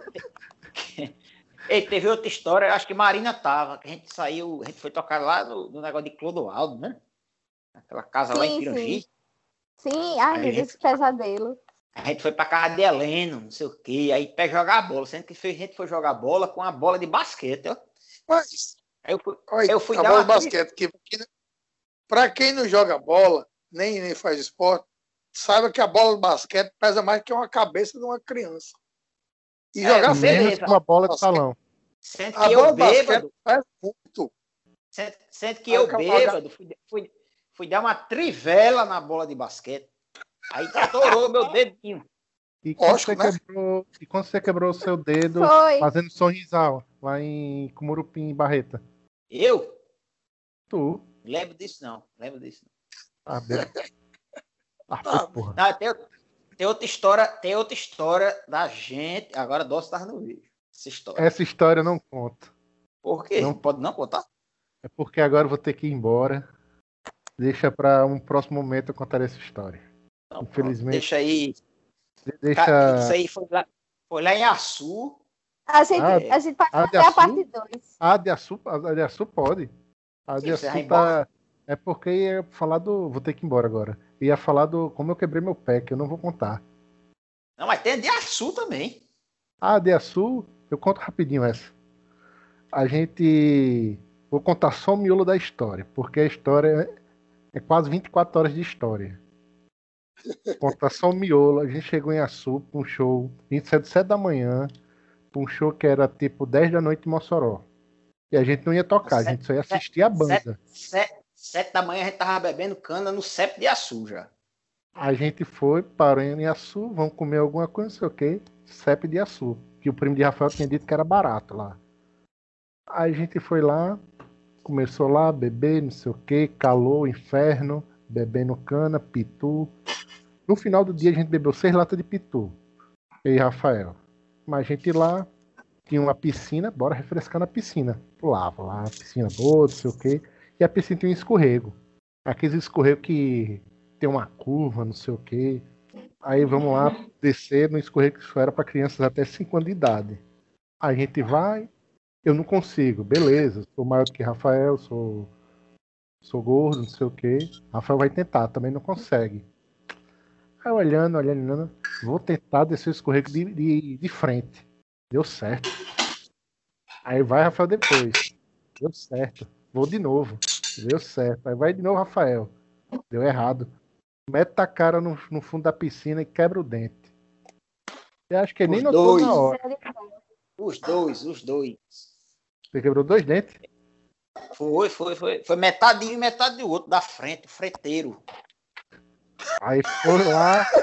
Ei, teve outra história, acho que Marina tava, que a gente saiu, a gente foi tocar lá no, no negócio de Clodoaldo, né? Aquela casa lá em Sim, Pirangi. Sim, ai, Aí, meu Deus, pesadelo. A gente foi pra casa de Heleno, não sei o quê, aí pé jogar a bola. Sendo que a gente foi jogar bola com a bola de basquete, ó. Mas, Aí eu fui, olha, Eu fui a dar bola uma de basquete, que, que para quem não joga bola, nem, nem faz esporte, saiba que a bola de basquete pesa mais que uma cabeça de uma criança. E É, jogar. Menos que uma bola de salão. sendo a que bola eu bêbado, pesa muito. sendo, sendo que Aí eu o cara- bêbado, fui, fui, fui dar uma trivela na bola de basquete. Aí estourou meu dedinho. E quando, Lógico, você né? quebrou, e quando você quebrou o seu dedo Foi. fazendo sorrisal lá em Cumurupim e Barreta? Eu? Tu. Lembro disso não, lembro disso não. Ah, bebo. Ah, Ah, foi, porra. Não, tem, tem outra história, tem outra história da gente. Agora Doce tava no vídeo. Essa história. Essa história eu não conto. Por quê? não. Não pode não contar? É porque agora eu vou ter que ir embora. Deixa para um próximo momento eu contar essa história. Não, Infelizmente. Deixa aí. Deixa. Isso aí foi lá, foi lá em Açu. A gente, Ah, a gente pode ah, fazer a parte 2. A de açúcar, a de açúcar pode. A de açúcar tá, É porque ia falar do. Vou ter que ir embora agora. Ia falar do como eu quebrei meu pé, que eu não vou contar. Não, mas tem a de Açu também. Ah, de Açu, eu conto rapidinho essa. A gente. Vou contar só o miolo da história, porque a história é quase 24 horas de história. Contar só o miolo. A gente chegou em Açu pra um show. A gente saiu de 7 da manhã pra um show que era tipo 10 da noite em Mossoró. E a gente não ia tocar, a gente só ia assistir a banda. Sete, sete, sete da manhã a gente tava bebendo cana no CEP de Açu já. A gente foi, parou em Açu, vamos comer alguma coisa, não sei o que, CEP de Açu. Que o primo de Rafael tinha dito que era barato lá. Aí a gente foi lá, começou lá a beber, não sei o que, calor, inferno, bebendo cana, pitu. No final do dia a gente bebeu seis latas de pitu. Eu e Rafael. Mas a gente lá, tinha uma piscina, bora refrescar na piscina. Pulava lá, piscina boa, não sei o que. E a piscina tinha um escorrego. Aqueles escorregos que tem uma curva, não sei o que. Aí vamos lá descer no escorrego que só era para crianças até 5 anos de idade. A gente vai, eu não consigo, beleza, sou maior do que Rafael, sou, sou gordo, não sei o que. Rafael vai tentar, também não consegue. Aí olhando, olhando, olhando, vou tentar descer o escorrego de, de, de frente. Deu certo. Aí vai Rafael depois. Deu certo. Vou de novo. Deu certo. Aí vai de novo Rafael. Deu errado. Mete a cara no, no fundo da piscina e quebra o dente. Eu acho que ele nem Os notou dois. na hora. Os dois, os dois. Você quebrou dois dentes? Foi, foi, foi. Foi metade de um e metade do outro, da frente, o freteiro. Aí foi lá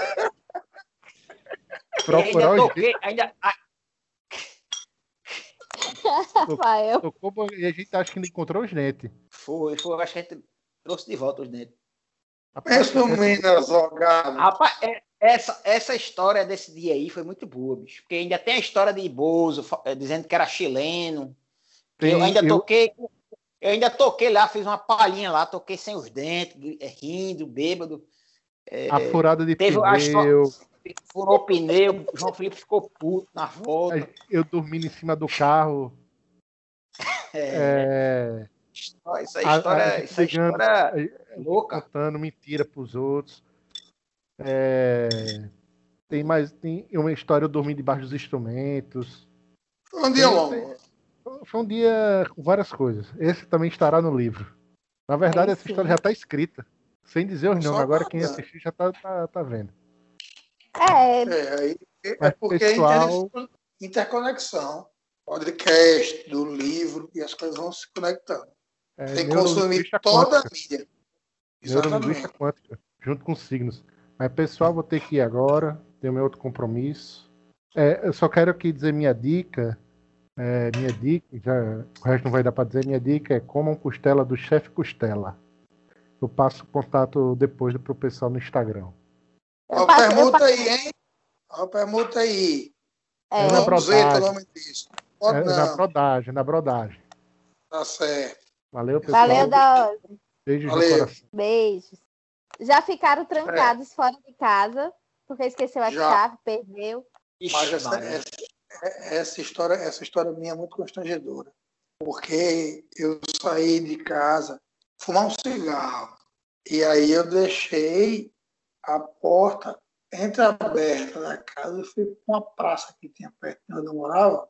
E procurar ainda os toquei, ainda. ah, Rafael. Tocou, e a gente acha que ainda encontrou os dentes. Foi, foi. Acho que a gente trouxe de volta os dentes. No Minas jogado. Rapaz, é- essa, essa história desse dia aí foi muito boa, bicho. Porque ainda tem a história de Bozo eh, dizendo que era chileno. que eu ainda toquei. Eu ainda toquei lá, fiz uma palhinha lá, toquei sem os dentes, eh, rindo, bêbado. A furada de teve a pneu. Furou o pneu, o João Felipe ficou puto na volta. Eu dormindo em cima do carro. É, é, essa a- a história, gente essa ligando, história é louca. contando mentira pros outros. É, tem mais. Tem uma história eu dormi debaixo dos instrumentos. Um dia Tem- longo. Foi um dia com várias coisas. Esse também estará no livro. Na verdade, Aí essa história já está escrita. Sem dizer os Só nomes. Agora quem assistiu já tá, tá, tá vendo. É, É, é Mas, porque pessoal- é inter- interconexão. Podcast, do livro, e as coisas vão se conectando. É, Tem que consumir toda a quântica. mídia. Neurolinguística Exatamente. quântica, junto com signos. Mas, pessoal, vou ter que ir agora. Tenho meu outro compromisso. É, eu só quero aqui dizer minha dica. É, minha dica, já, o resto não vai dar para dizer. Minha dica é comam costela do chefe Costela. Eu passo o contato depois pro pessoal no Instagram. Ó, eu permuta aí, hein? Ó, permuta aí. é, na brodagem. o É, na brodagem, na brodagem. tá certo. Valeu, pessoal. valeu da Beijos Valeu. no coração. Beijos. Já ficaram trancados fora de casa, porque esqueceu a Já. chave, perdeu. Mas Ixi, essa, Maria. essa, essa história, essa história minha é muito constrangedora. Porque eu saí de casa fumar um cigarro. E aí eu deixei a porta entreaberta da casa e fui para uma praça que tinha perto de onde eu morava.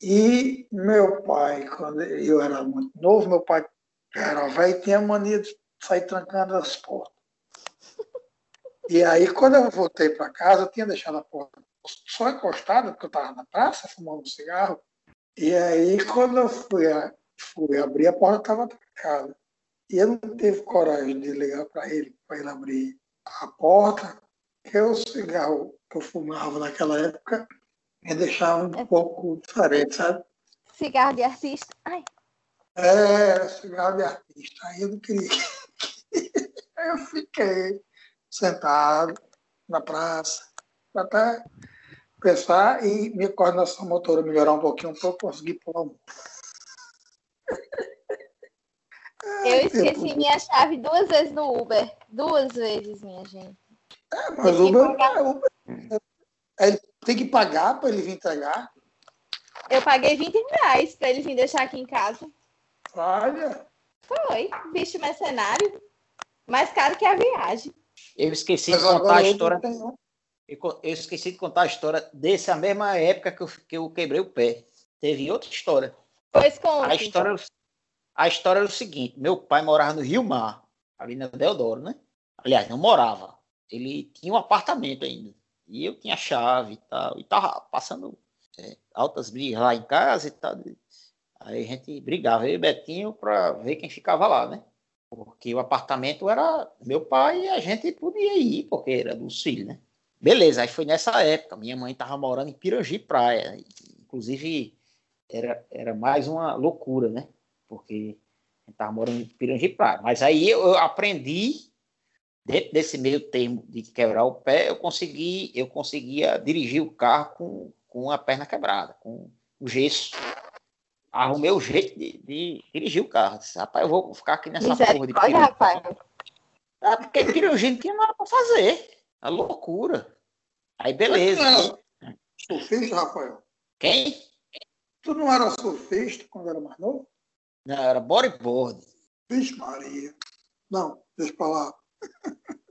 E meu pai, quando eu era muito novo, meu pai era velho, tinha mania de sair trancando as portas. E aí, quando eu voltei para casa, eu tinha deixado a porta só encostada, porque eu estava na praça fumando um cigarro. E aí, quando eu fui, fui abrir, a porta estava trancada. E eu não tive coragem de ligar para ele, para ele abrir a porta, porque o cigarro que eu fumava naquela época me deixava um pouco diferente, sabe? Cigarro de artista. Ai, É, cigarro de artista. Aí eu não queria. Eu fiquei sentado na praça, até pensar e minha coordenação motora melhorar um pouquinho para eu conseguir pular um. eu esqueci minha chave duas vezes no Uber. Duas vezes, minha gente. É, mas Tem o Uber, pagar. é, Uber. É, Ele tem que pagar para ele vir entregar. Eu paguei 20 reais pra ele vir deixar aqui em casa. Olha, Foi. Bicho mercenário. Mais caro que a viagem. Eu esqueci de contar a história. não Eu esqueci de contar a história dessa mesma época que eu, que eu quebrei o pé. Teve outra história. Pois conta. A história, era o- a história era o seguinte: meu pai morava no Rio Mar, ali na Deodoro, né? Aliás, não morava. Ele tinha um apartamento ainda. E eu tinha chave e tal. E tava passando é, altas brigas lá em casa e tal. Aí a gente brigava, eu e Betinho, pra ver quem ficava lá, né? Porque o apartamento era meu pai e a gente podia ir, porque era dos filhos, né? Beleza, aí foi nessa época. Minha mãe tava morando em Pirangi Praia. Inclusive, era, era mais uma loucura, né? Porque a gente tava morando em Pirangi Praia. Mas aí eu, eu aprendi, dentro desse meio termo de quebrar o pé, eu consegui, eu conseguia dirigir o carro com, com a perna quebrada, com o gesso. Arrumei o jeito de, de dirigir o carro. Disse, Rapaz, eu vou ficar aqui nessa porra de Pirangi. Rafael. Ah, porque Pirangi não tinha nada pra fazer. A loucura. Aí beleza. Tu não era surfista, Rafael? Quem? Tu não era surfista quando era mais novo? Não, era bodyboard. Vixe Maria. Não, deixa pra lá.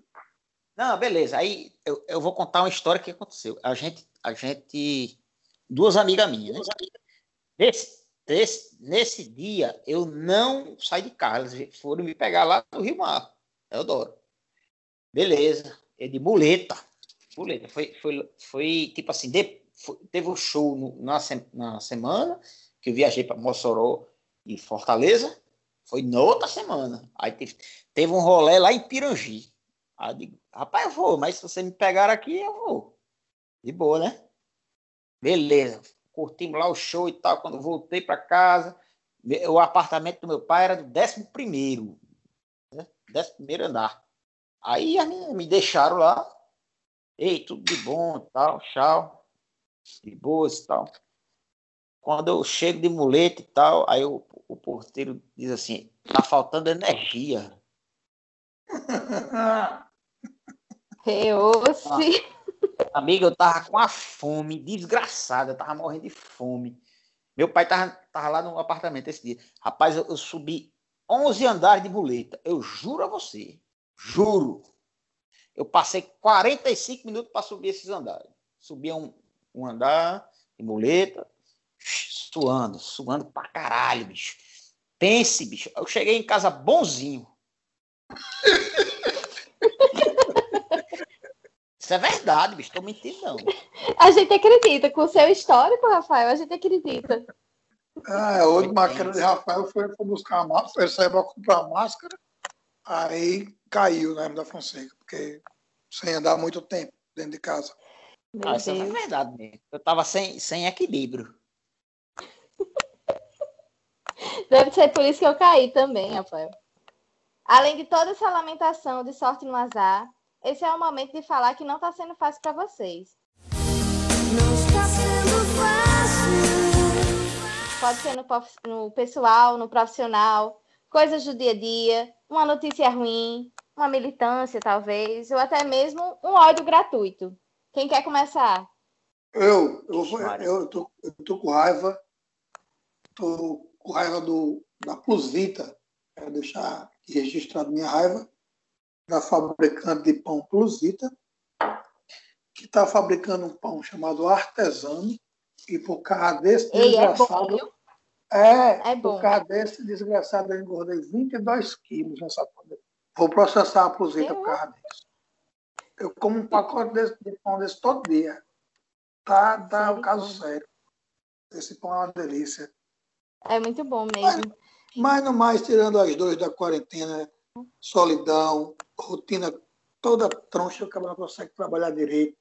Não, beleza. Aí eu, eu vou contar uma história que aconteceu. A gente, a gente, duas amigas minhas, né? Nesse, nesse, nesse dia eu não saí de casa. Elas foram me pegar lá no Rio Mar. Eudoro. Beleza. É de muleta. Muleta. Foi, foi, foi tipo assim, de- foi- teve um show no- na, na semana que eu viajei para Mossoró e Fortaleza. Foi na outra semana. Aí teve, teve um rolê lá em Pirangi. Aí eu digo, rapaz, eu vou, mas se você me pegar aqui, eu vou. De boa, né? Beleza. Curtimos lá o show e tal. Quando voltei para casa, o apartamento do meu pai era do 11 primeiro. Né? 11 primeiro andar. Aí me deixaram lá. Ei, tudo de bom tal, tchau. De boas e tal. Quando eu chego de muleta e tal, aí o, o porteiro diz assim, tá faltando energia. Reouce. Amiga, eu tava com a fome desgraçada, eu tava morrendo de fome. Meu pai tava, tava lá no apartamento esse dia. Rapaz, eu, eu subi 11 andares de muleta. Eu juro a você. Juro. Eu passei 45 minutos para subir esses andares. Subia um, um andar de muleta, suando, suando pra caralho, bicho. Pense, bicho. Eu cheguei em casa bonzinho. Isso é verdade, bicho. Tô mentindo, não. A gente acredita. Com o seu histórico, Rafael, a gente acredita. Ah, a última queda de Rafael foi, foi buscar a máscara, ele saiu para comprar a máscara, aí caiu na da Fonseca, porque sem andar muito tempo dentro de casa. Meu Ah, isso é verdade mesmo. Eu tava sem, sem equilíbrio. Deve ser por isso que eu caí também, Rafael. Além de toda essa lamentação de sorte no azar, esse é o momento de falar que não está sendo fácil para vocês. Não está sendo fácil. Pode ser no, no pessoal, no profissional, coisas do dia a dia, uma notícia ruim, uma militância, talvez, ou até mesmo um ódio gratuito. Quem quer começar? Eu, eu, Maria. eu, tô, eu tô com raiva, tô com raiva do, da Plus Vita, quero deixar aqui registrado minha raiva, da fabricante de pão Plus Vita, que está fabricando um pão chamado artesano, e por causa desse Ei, é bom? É, É bom. por causa desse desgraçado eu engordei 22 quilos nessa pandemia. Vou processar a Plus Vita por causa disso. Eu como um pacote desse, de pão desse todo dia. Tá, tá um caso sério. Esse pão é uma delícia. É muito bom mesmo. Mas no mais, tirando as dores da quarentena, solidão, rotina toda troncha, o cara não consegue trabalhar direito.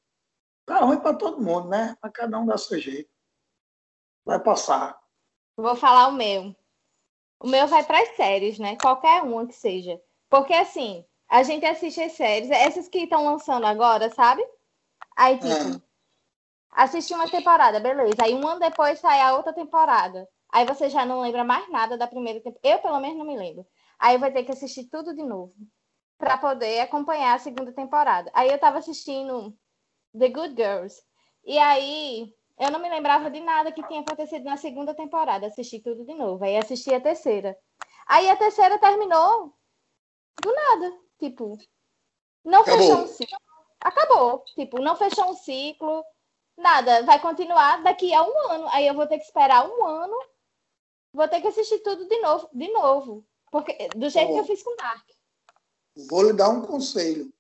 Tá ruim para todo mundo, né? Mas cada um dá seu jeito. Vai passar. Vou falar o meu. O meu vai para as séries, né? Qualquer uma que seja. Porque assim, a gente assiste as séries, essas que estão lançando agora, sabe? Aí, tipo, assiste uma temporada, beleza. Aí um ano depois sai a outra temporada. Aí você já não lembra mais nada da primeira temporada. Eu, pelo menos, não me lembro. Aí vai ter que assistir tudo de novo para poder acompanhar a segunda temporada. Aí eu tava assistindo The Good Girls. E aí eu não me lembrava de nada que tinha acontecido na segunda temporada. Assisti tudo de novo. Aí assisti a terceira. Aí a terceira terminou do nada. Tipo, não Acabou. fechou um ciclo. Acabou. Tipo, não fechou um ciclo. Nada. Vai continuar daqui a um ano. Aí eu vou ter que esperar um ano. Vou ter que assistir tudo de novo. De novo. Porque, do jeito Ó. que eu fiz com Dark. Vou lhe dar um conselho.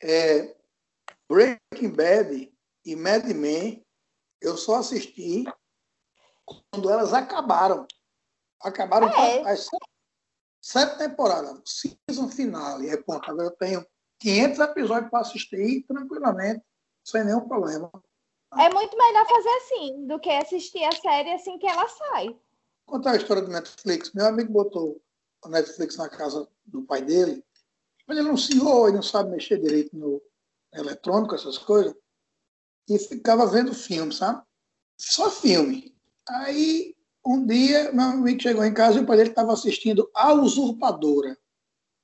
É, Breaking Bad e Mad Men, eu só assisti quando elas acabaram. Acabaram É. as sete, sete temporadas, season finale. É ponto. Agora eu tenho 500 episódios para assistir tranquilamente, sem nenhum problema. É muito melhor fazer assim do que assistir a série assim que ela sai. contar a história do Netflix. Meu amigo botou o Netflix na casa do pai dele, mas ele não se enrolou, ele não sabe mexer direito no eletrônico, essas coisas, e ficava vendo filme, sabe? Só filme. Aí, um dia, meu amigo chegou em casa e o pai dele estava assistindo A Usurpadora.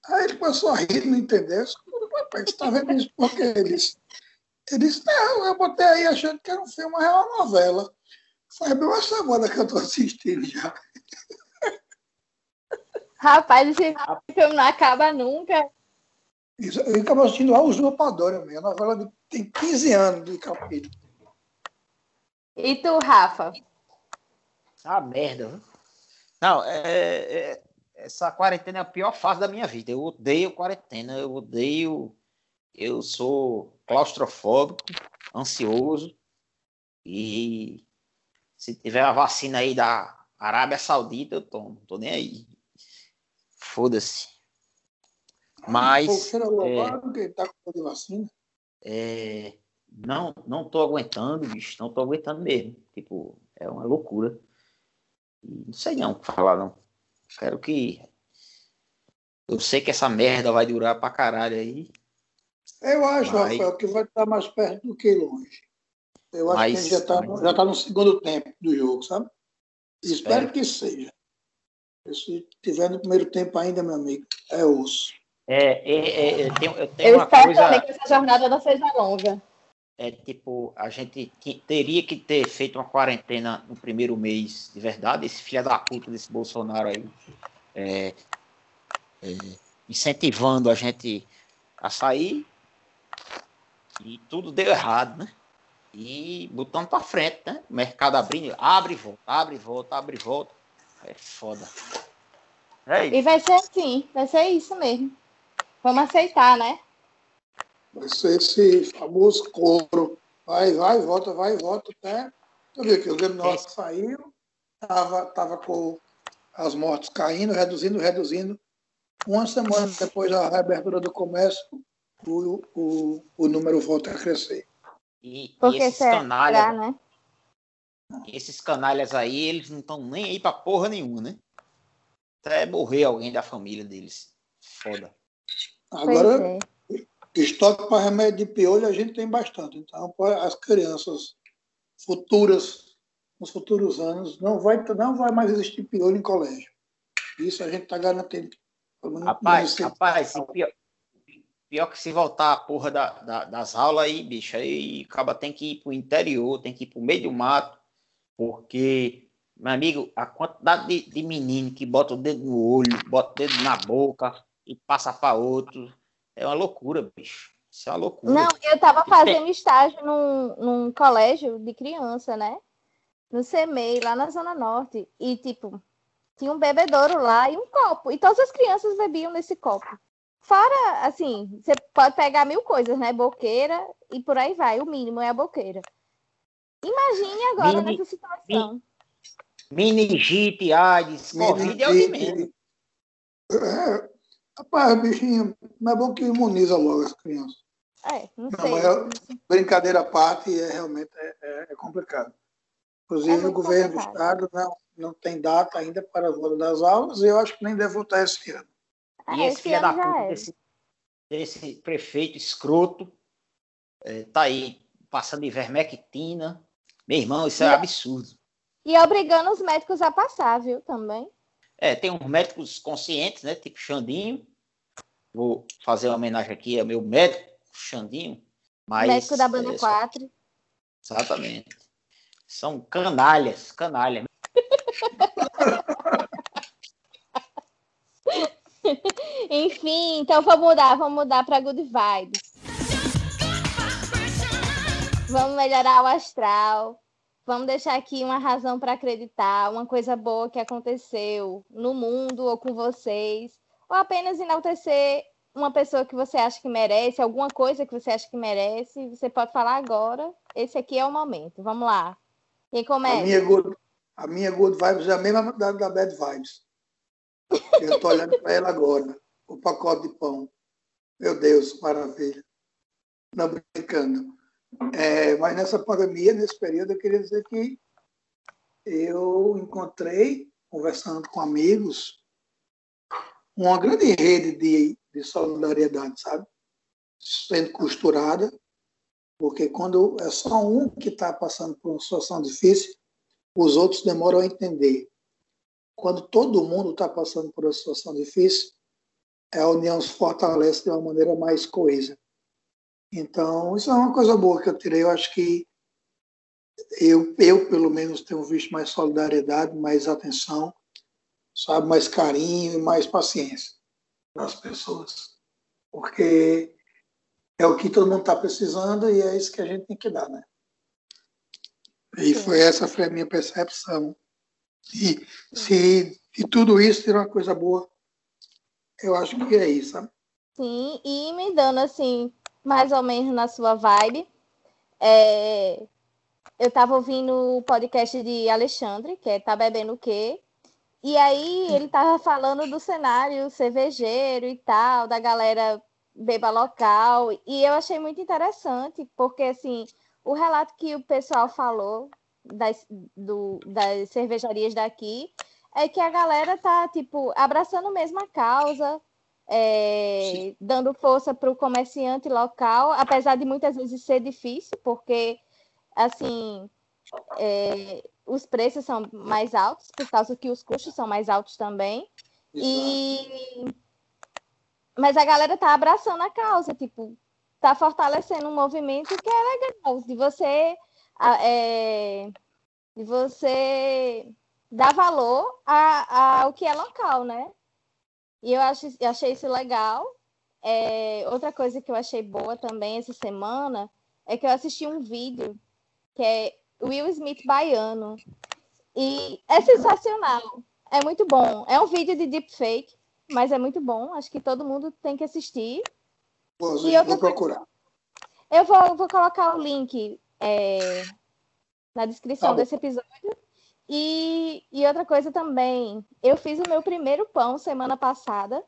Aí ele começou a rir, não entendeu. Papai, você está vendo isso por quê? Ele disse, ele disse, não, eu botei aí achando que era um filme, mas é uma novela. Foi bem uma semana que eu estou assistindo já. Rapaz, esse filme não acaba nunca. Isso, Eu acabo assistindo A Usurpadora, minha novela de- tem 15 anos de capítulo. E tu, Rafa? Ah, merda. viu? Não, é, é- essa quarentena é a pior fase da minha vida. Eu odeio quarentena, eu odeio. Eu sou claustrofóbico, ansioso. E se tiver a vacina aí da Arábia Saudita, eu tomo. Não tô nem aí. Foda-se. Mas. louvado que tá com de vacina. É, não, não tô aguentando, bicho, não tô aguentando mesmo. Tipo, é uma loucura. Não sei não o que falar, não. Quero que. Eu sei que essa merda vai durar pra caralho aí. Eu acho, Vai. Rafael, que vai estar mais perto do que longe. Eu acho Mas- que a gente já está mas- já tá no segundo tempo do jogo, sabe? Espero Espero. que seja. Se tiver no primeiro tempo ainda, meu amigo, é osso. É, é, é, eu tenho, eu tenho Eu uma espero coisa. também que essa jornada não seja longa. É tipo, a gente teria que ter feito uma quarentena no primeiro mês, de verdade. Esse filho da puta desse Bolsonaro aí. é, é, incentivando a gente a sair. E tudo deu errado, né? E botando pra frente, né? O mercado abrindo, abre e volta, abre e volta, abre e volta. É foda. É isso. E vai ser assim, vai ser isso mesmo. Vamos aceitar, né? Ser esse famoso couro. Vai, vai, volta, vai, volta, até. Eu vi que o governo nosso saiu, tava, tava com as mortes caindo, reduzindo, reduzindo. Uma semana depois da reabertura do comércio, o, o, o número volta a crescer. E, e Porque esses será, canalhas, né? esses canalhas aí, eles não estão nem aí pra porra nenhuma, né? Até morrer alguém da família deles. Foda. Agora, é. estoque para remédio de piolho a gente tem bastante. Então, para as crianças futuras, nos futuros anos, não vai, não vai mais existir piolho em colégio. Isso a gente está garantindo. Rapaz, nesse- rapaz, pior, pior que se voltar a porra da, da- das aulas aí, bicho, aí acaba tem que ir pro interior, tem que ir pro meio do mato, porque, meu amigo, a quantidade de, de menino que bota o dedo no olho, bota o dedo na boca e passa para outro, é uma loucura, bicho. Isso é uma loucura. Não, eu tava fazendo estágio num, num colégio de criança, né? No CEMEI, lá na Zona Norte. E, tipo, tinha um bebedouro lá e um copo. E todas as crianças bebiam nesse copo. Fora, assim, você pode pegar mil coisas, né? Boqueira e por aí vai. O mínimo é a boqueira. Imagine agora Mini- nessa situação. Meningite, AIDS, Covid é o de menos. É, rapaz, bichinho, não é bom que imuniza logo as crianças. É, não Não, sei. mas eu- Brincadeira à parte, é realmente é, é- é complicado. Inclusive, É o governo do complicado. Estado não, não tem data ainda para a volta das aulas e eu acho que nem deve voltar esse ano. E É, esse filho da puta era. desse, desse prefeito escroto eh, tá aí passando ivermectina. Meu irmão, isso é E- absurdo. E obrigando os médicos a passar, viu? Também. É, tem uns médicos conscientes, né? Tipo Xandinho. Vou fazer uma homenagem aqui ao meu médico, Xandinho. Mas, médico da banda é, só- 4. Exatamente. São canalhas, canalhas. Enfim, então vamos mudar, vamos mudar para good vibes. Vamos melhorar o astral. Vamos deixar aqui uma razão para acreditar, uma coisa boa que aconteceu no mundo ou com vocês, ou apenas enaltecer uma pessoa que você acha que merece, alguma coisa que você acha que merece. Você pode falar agora. Esse aqui é o momento. Vamos lá. Quem A começa? minha, good, a minha good vibes é a mesma da, da bad vibes. Eu estou olhando para ela agora. O pacote de pão. Meu Deus, maravilha. Não brincando. É, mas nessa pandemia, nesse período, eu queria dizer que eu encontrei, conversando com amigos, uma grande rede de, de solidariedade, sabe? Sendo costurada, porque quando é só um que está passando por uma situação difícil, os outros demoram a entender. Quando todo mundo está passando por uma situação difícil, a união se fortalece de uma maneira mais coesa. Então, isso é uma coisa boa que eu tirei. Eu acho que eu, eu pelo menos, tenho visto mais solidariedade, mais atenção, sabe, mais carinho e mais paciência das pessoas. Porque é o que todo mundo está precisando e é isso que a gente tem que dar, né? E foi essa foi a minha percepção. E se de tudo isso tirar uma coisa boa, eu acho que é isso, sabe? Sim, e me dando assim, mais ou menos na sua vibe. é, eu tava ouvindo o podcast de Alexandre, que é Tá Bebendo o Quê? E aí ele tava falando do cenário cervejeiro e tal, da galera beba local. E eu achei muito interessante, porque assim, o relato que o pessoal falou das, do- das cervejarias daqui é que a galera tá, tipo, abraçando mesmo a causa, é, dando força para o comerciante local, apesar de muitas vezes ser difícil, porque assim é, os preços são mais altos, por causa que os custos são mais altos também. E mas a galera tá abraçando a causa, tipo, tá fortalecendo um movimento que é legal, de você é, de você dar valor a- ao que é local, né? E eu acho, eu achei isso legal. É, outra coisa que eu achei boa também essa semana é que eu assisti um vídeo que é Will Smith baiano. E é sensacional. É muito bom. É um vídeo de deepfake, mas é muito bom. Acho que todo mundo tem que assistir. Vou, E outra vou procurar. Eu vou, vou colocar o link é, na descrição Tá bom. desse episódio. E, e outra coisa também, eu fiz o meu primeiro pão semana passada.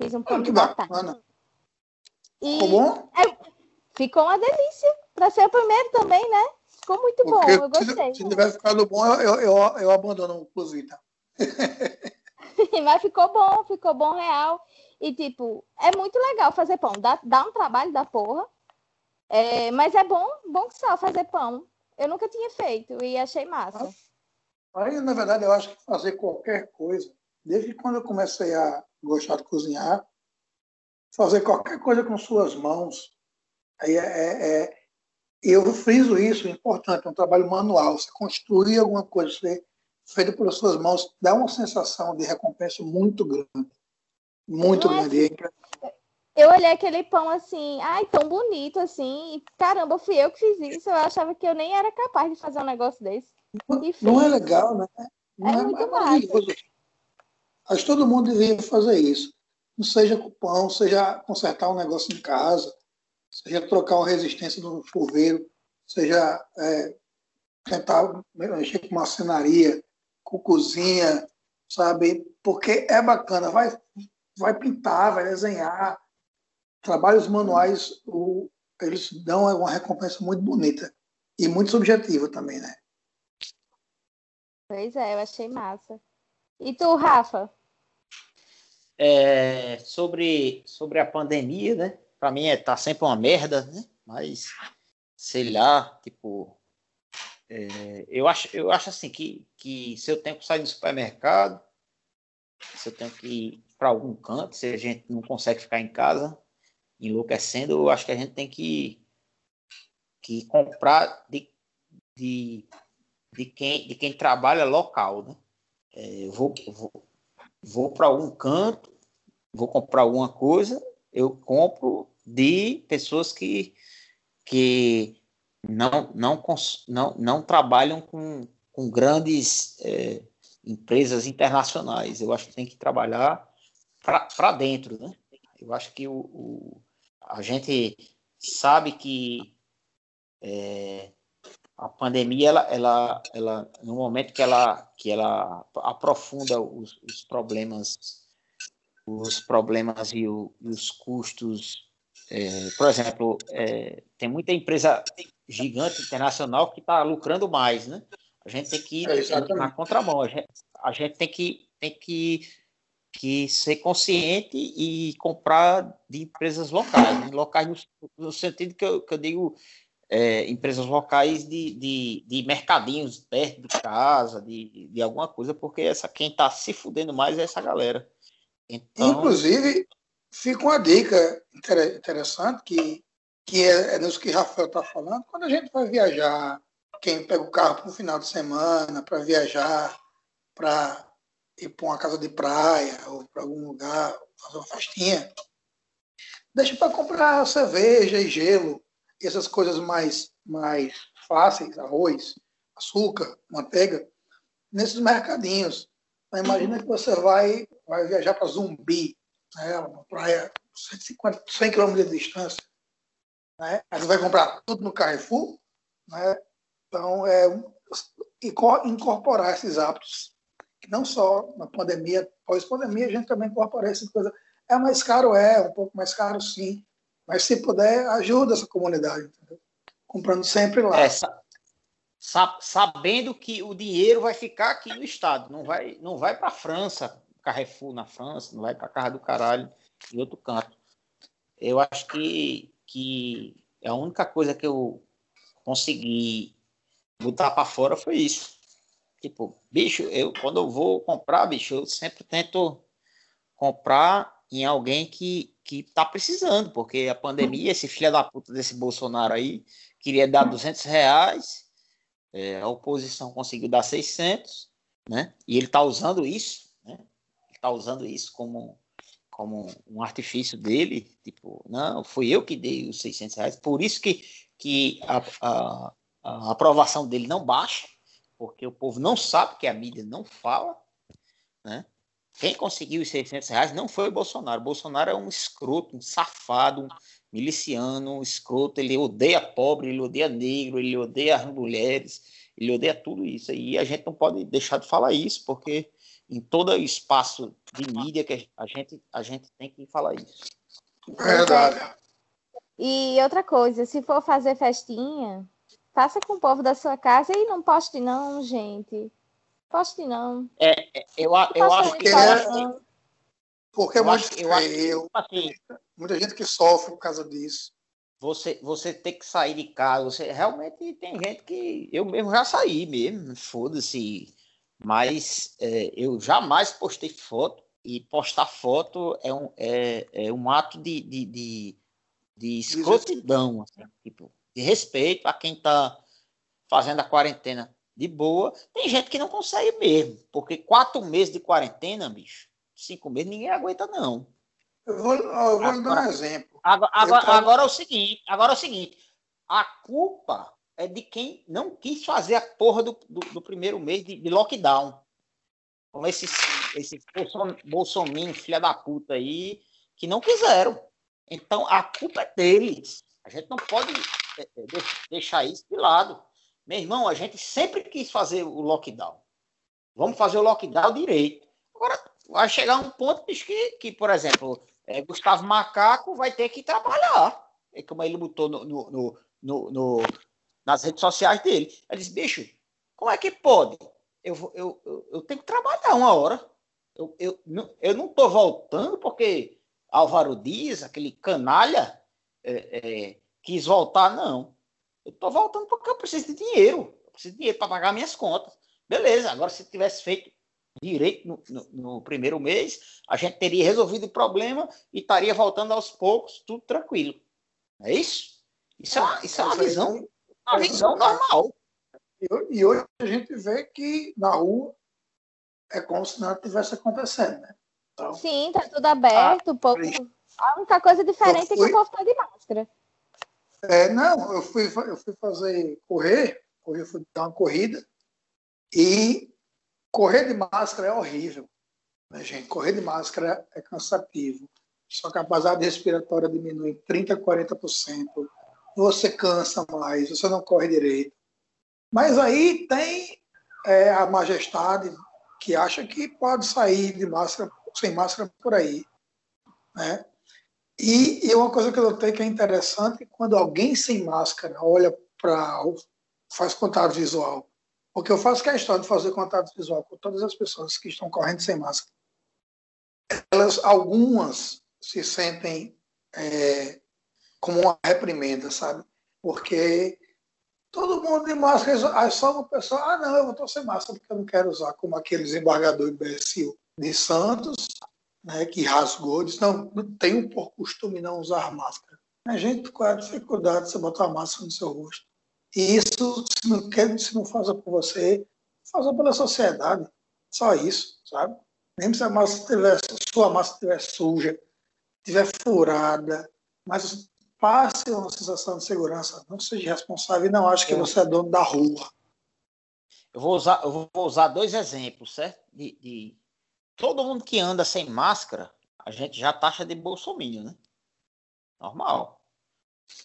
Fiz um pão Ah, de que batata. bacana. E Ficou bom? ficou uma delícia. Para ser o primeiro também, né? Ficou muito bom, Porque eu se, gostei. se tiver ficado bom, eu, eu, eu, eu abandono o cozido. Mas ficou bom, ficou bom real. E, tipo, é muito legal fazer pão. Dá, dá um trabalho da porra. É, mas é bom, bom que só fazer pão. Eu nunca tinha feito e achei massa. Aí, na verdade, eu acho que fazer qualquer coisa, desde quando eu comecei a gostar de cozinhar, fazer qualquer coisa com suas mãos, aí é, é- é- eu friso isso, é importante, é um trabalho manual. Você construir alguma coisa você, feita pelas suas mãos, dá uma sensação de recompensa muito grande. Muito é grande. É. Eu olhei aquele pão assim, ai, tão bonito assim. E, caramba, fui eu que fiz isso. Eu achava que eu nem era capaz de fazer um negócio desse. Não é legal, né? Não É muito maravilhoso. Que todo mundo deveria fazer isso. Não seja com pão, seja consertar um negócio em casa, seja trocar uma resistência no chuveiro, seja é, tentar mexer com marcenaria, com cozinha, sabe? Porque é bacana, vai, vai pintar, vai desenhar. Trabalhos manuais, o- eles dão uma recompensa muito bonita e muito subjetiva também, né? Pois é, eu achei massa. E tu, Rafa? É, sobre, sobre a pandemia, né? Para mim é, tá sempre uma merda, né? Mas sei lá, tipo, é, eu acho, eu acho assim que, que se eu tenho que sair do supermercado, se eu tenho que ir para algum canto, se a gente não consegue ficar em casa enlouquecendo, eu acho que a gente tem que, que comprar de, de, de, quem, de quem trabalha local, né? É, eu vou, vou, vou para algum canto, vou comprar alguma coisa, eu compro de pessoas que, que não, não, não, não trabalham com, com grandes eh, empresas internacionais. Eu acho que tem que trabalhar para dentro, né? Eu acho que o, o- a gente sabe que eh, a pandemia, ela, ela, ela, no momento que ela, que ela aprofunda os, os problemas, os problemas e, o- e os custos, eh, por exemplo, eh, tem muita empresa gigante internacional que está lucrando mais, né? A gente tem que ir É, na contramão, a gente, a gente tem que, tem que, que ser consciente e comprar de empresas locais, né? locais no, no sentido que eu, que eu digo é, empresas locais de, de, de mercadinhos perto de casa, de, de alguma coisa, porque essa quem está se fudendo mais é essa galera. Então, Inclusive, fica uma dica inter- interessante que, que é, é nisso que Rafael está falando. Quando a gente vai viajar, quem pega o carro para um final de semana, para viajar, para ir para uma casa de praia ou para algum lugar, fazer uma festinha, deixa para comprar cerveja e gelo, essas coisas mais, mais fáceis, arroz, açúcar, manteiga, nesses mercadinhos. Então, imagina que você vai, vai viajar para Zumbi, né, uma praia 150, 100 quilômetros de distância. Né? Aí você vai comprar tudo no Carrefour. Né? Então, é, inco- incorporar esses hábitos, que não só na pandemia, pós-pandemia, a gente também incorporar essa coisa. É mais caro? É, um pouco mais caro, sim. Mas se puder, ajuda essa comunidade. entendeu? Comprando sempre lá. é, sa- sa- sabendo que o dinheiro vai ficar aqui no estado, não vai, não vai para a França, Carrefour na França, não vai para a casa do caralho em outro canto. Eu acho que, que a única coisa que eu consegui botar para fora foi isso. Tipo, bicho, eu quando eu vou comprar, bicho, eu sempre tento comprar em alguém que que tá precisando, porque a pandemia, esse filho da puta desse Bolsonaro aí queria dar 200 reais, é, a oposição conseguiu dar 600, né? E ele tá usando isso, né? Ele tá usando isso como como um artifício dele, tipo, não, fui eu que dei os 600 reais, por isso que, que a, a, a aprovação dele não baixa, porque o povo não sabe que a mídia não fala, né? Quem conseguiu os 600 reais não foi o Bolsonaro. O Bolsonaro é um escroto, um safado, um miliciano, um escroto. Ele odeia pobre, ele odeia negro, ele odeia as mulheres, ele odeia tudo isso. E a gente não pode deixar de falar isso, porque em todo espaço de mídia que a gente, a gente tem que falar isso. Verdade. E outra coisa, se for fazer festinha, faça com o povo da sua casa e não poste não, gente. Poste não. Eu, a- eu Faça acho que, é-. Porque é Eu muito acho- eu acho- assim, Muita gente que sofre por causa disso. você, você ter que sair de casa, você realmente tem gente que eu mesmo já saí mesmo, foda-se. Mas é, eu jamais postei foto e postar foto é um, é, é um ato de, de, de, de escrotidão, assim, tipo, de respeito a quem está fazendo a quarentena de boa. Tem gente que não consegue mesmo, porque quatro meses de quarentena, bicho, cinco meses, ninguém aguenta, não. Eu vou, eu vou lhe dar um exemplo. Agora, agora, tava- agora é o seguinte, agora é o seguinte, a culpa é de quem não quis fazer a porra do, do, do primeiro mês de, de lockdown. Com esses, esses bolson, bolsominion, filha da puta aí, que não quiseram. Então, a culpa é deles. A gente não pode é, é, de- deixar isso de lado. Meu irmão, a gente sempre quis fazer o lockdown. Vamos fazer o lockdown direito. Agora, vai chegar um ponto que, que, por exemplo, é, Gustavo Macaco vai ter que trabalhar. É como ele botou no, no- no- no- nas redes sociais dele. Ele disse, bicho, como é que pode? Eu, eu, eu, eu tenho que trabalhar uma hora. Eu, eu, eu não estou voltando porque Álvaro Dias, aquele canalha, é, é, quis voltar, não. Eu estou voltando porque eu preciso de dinheiro. Eu preciso de dinheiro para pagar minhas contas. Beleza, agora se tivesse feito direito no, no- no primeiro mês, a gente teria resolvido o problema e estaria voltando aos poucos, tudo tranquilo. É isso? Isso é uma, isso é uma visão, uma visão normal. E ho- E hoje a gente vê que na rua é como se nada tivesse acontecendo. Né? Então, Sim, tá tudo aberto, o povo. A única coisa diferente é que fui- o povo tá de máscara. É, não, eu fui, eu fui fazer correr, eu fui dar uma corrida e correr de máscara é horrível, né, gente? Correr de máscara é cansativo. Sua capacidade respiratória diminui em 30%, 40%. Você cansa mais, você não corre direito. Mas aí tem é, a majestade que acha que pode sair de máscara, sem máscara por aí, né? E, e uma coisa que eu notei que é interessante, quando alguém sem máscara olha para. faz contato visual. Porque eu faço questão de fazer contato visual com todas as pessoas que estão correndo sem máscara. Elas, algumas se sentem é, como uma reprimenda, sabe? Porque todo mundo de máscara, aí só uma pessoa, ah, não, eu estou sem máscara porque eu não quero usar, como aquele desembargador imbecil de Santos, né, que rasgou, disse, não, não tenho por costume não usar máscara. A gente, qual é a dificuldade de você botar a máscara no seu rosto? E isso, se não quer, se não faça por você, faça pela sociedade. Só isso, sabe? Mesmo se a máscara tiver, sua máscara estiver suja, estiver furada, mas passe uma sensação de segurança. Não seja responsável e não ache que Eu- você é dono da rua. Eu vou usar, eu vou usar dois exemplos, certo? De, de- todo mundo que anda sem máscara, a gente já taxa de bolsominion, né? Normal.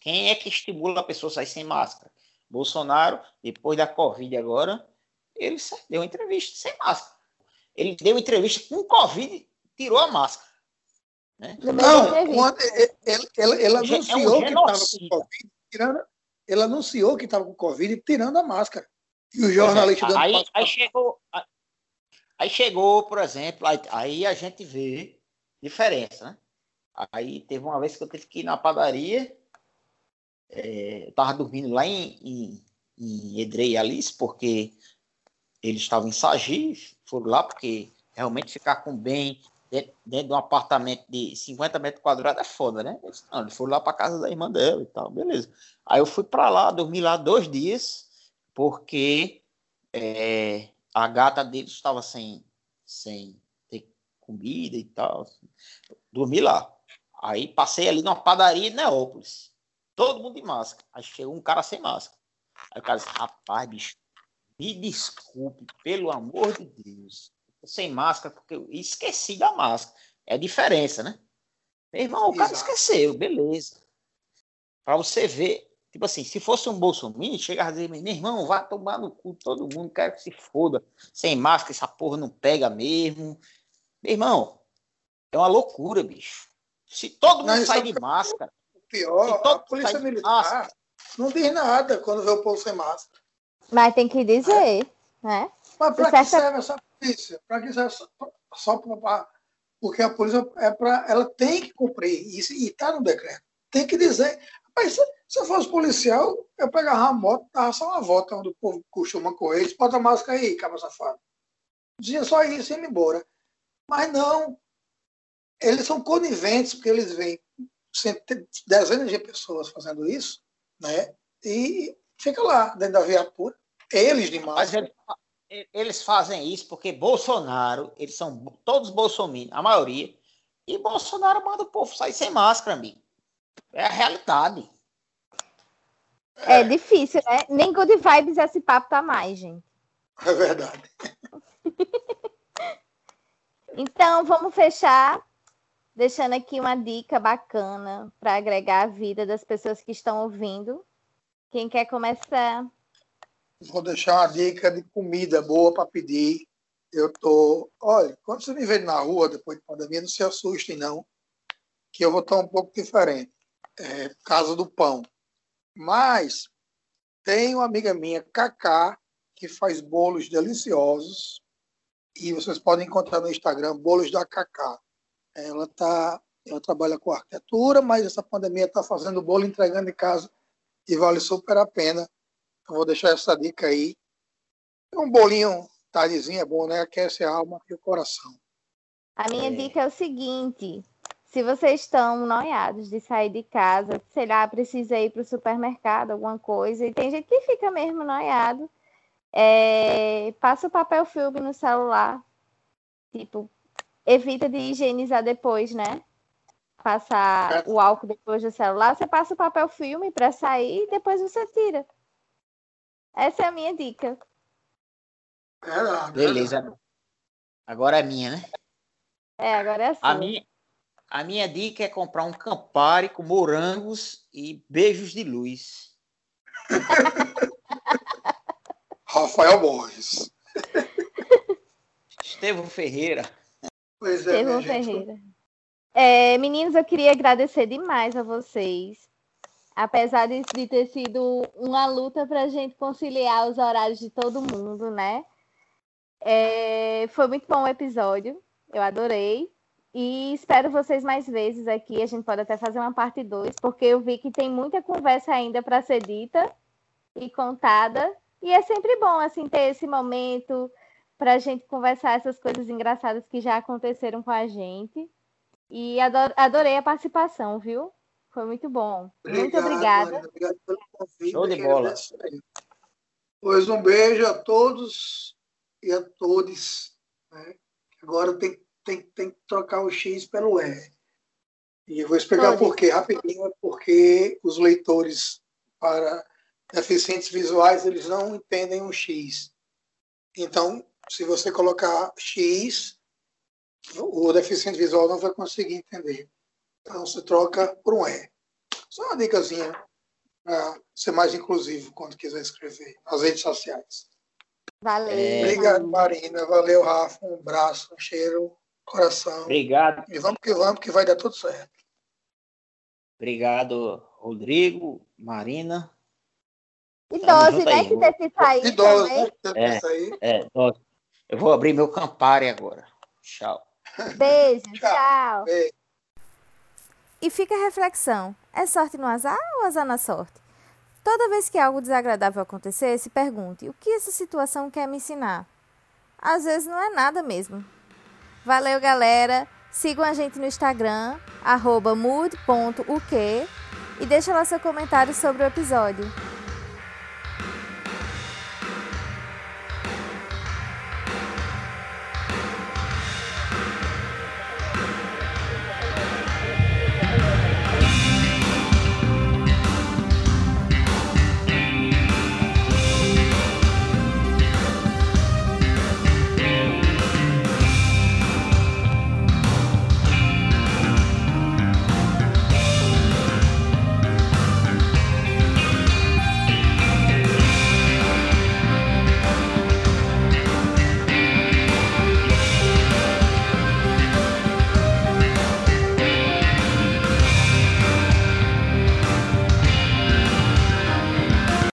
Quem é que estimula a pessoa a sair sem máscara? Bolsonaro, depois da Covid agora, ele deu entrevista sem máscara. Ele deu entrevista com Covid e tirou a máscara. Né? Não, quando ele, ele, ele- ele É um anunciou que estava com. Covid, tirando, ele anunciou que estava com Covid tirando a máscara. E o é, jornalista dando aí, aí chegou, aí- chegou, por exemplo, aí, aí a gente vê diferença, né? Aí teve uma vez que eu tive que ir na padaria, é, eu tava dormindo lá em, em, em Edrei Alice, porque eles estavam em Sagi, foram lá, porque realmente ficar com bem dentro, dentro de um apartamento de 50 metros quadrados é foda, né? Eles, não, eles foram lá para casa da irmã dela e tal, beleza. Aí eu fui para lá, dormi lá dois dias, porque é, a gata deles estava sem, sem ter comida e tal. Dormi lá. Aí passei ali numa padaria em Neópolis. Todo mundo de máscara. Aí chegou um cara sem máscara. Aí o cara disse, rapaz, bicho, me desculpe, pelo amor de Deus. Sem máscara, porque eu esqueci da máscara. É a diferença, né? Meu irmão, o cara Exato. esqueceu, beleza. Pra você ver, tipo assim, se fosse um Bolsonaro, chega a dizer, meu irmão, vai tomar no cu todo mundo, quero que se foda. Sem máscara, essa porra não pega mesmo. Meu irmão, é uma loucura, bicho. Se todo mundo Não, isso sai é de máscara, Pior, Se a polícia sai de militar máscara. não diz nada quando vê o povo sem máscara. Mas tem que dizer, né? Mas para Você que acha- serve essa polícia? Para que serve só, só pra, porque a polícia é para ela tem que cumprir isso e está no decreto. Tem que dizer. Rapaz, se, eu fosse policial, eu pegava a moto, dava só uma volta onde o povo costuma correr, disse, bota a máscara aí, caba safado. Dizia só isso e ia embora. Mas não. Eles são coniventes, porque eles veem dezenas de pessoas fazendo isso, né? E fica lá, dentro da viatura, eles de mas eles, fazem isso porque Bolsonaro, eles são todos bolsominions, a maioria, e Bolsonaro manda o povo sair sem máscara, amigo. É a realidade. É difícil, né? Nem good vibes esse papo tá mais, gente. É verdade. Então, vamos fechar deixando aqui uma dica bacana para agregar a vida das pessoas que estão ouvindo. Quem quer começar? Vou deixar uma dica de comida boa para pedir. Eu tô, olha, quando você me ver na rua depois de pandemia, não se assustem não, que eu vou estar um pouco diferente. É, por causa do pão. Mas tem uma amiga minha, Cacá, que faz bolos deliciosos e vocês podem encontrar no Instagram bolos da Cacá. Ela tá, ela trabalha com arquitetura, mas essa pandemia está fazendo bolo entregando em casa e vale super a pena. Eu vou deixar essa dica aí. Um bolinho tardezinho é bom, né? Aquece a alma e o coração. A minha É. dica é o seguinte: se vocês estão noiados de sair de casa, sei lá, precisa ir para o supermercado, alguma coisa, e tem gente que fica mesmo noiado, é, passa o papel filme no celular, tipo, evita de higienizar depois, né? Passar o álcool depois do celular, você passa o papel filme para sair e depois você tira. Essa é a minha dica. Verdade, Beleza. Agora é minha, né? É, agora é assim. A minha, a minha dica é comprar um Campari com morangos e beijos de luz. Rafael Borges. Estevão Ferreira. Pois é, Estevão minha gente. Ferreira. É, meninos, eu queria agradecer demais a vocês. Apesar de, de ter sido uma luta para a gente conciliar os horários de todo mundo, né? É, foi muito bom o episódio. Eu adorei. E espero vocês mais vezes aqui. A gente pode até fazer uma parte 2, porque eu vi que tem muita conversa ainda para ser dita e contada. E é sempre bom assim ter esse momento para a gente conversar essas coisas engraçadas que já aconteceram com a gente. E ador- adorei a participação, viu? Foi muito bom. muito Obrigado, obrigada. Marina, Obrigado pelo convite. Show de bola. Pois um beijo a todos e a todes. né? Agora tem, tem, tem que trocar o X pelo E. E eu vou explicar por quê. Rapidinho, é porque os leitores para deficientes visuais, eles não entendem o X. Então, se você colocar X, o deficiente visual não vai conseguir entender. Então, se troca por um E. Só uma dicasinha para ser mais inclusivo quando quiser escrever nas redes sociais. Valeu. É. Obrigado, Marina. Valeu, Rafa. Um abraço, um cheiro, coração. Obrigado. E vamos que vamos, que vai dar tudo certo. Obrigado, Rodrigo, Marina. E junto né? aí, Que vou- teve sair Idoso, também. né? É. É, ó, eu vou abrir meu Campari agora. Tchau. Beijo, Tchau. tchau. Beijo. E fica a reflexão: é sorte no azar ou azar na sorte? Toda vez que algo desagradável acontecer, se pergunte: o que essa situação quer me ensinar? Às vezes não é nada mesmo. Valeu, galera! Sigam a gente no Instagram, mood.uk e deixa lá seu comentário sobre o episódio.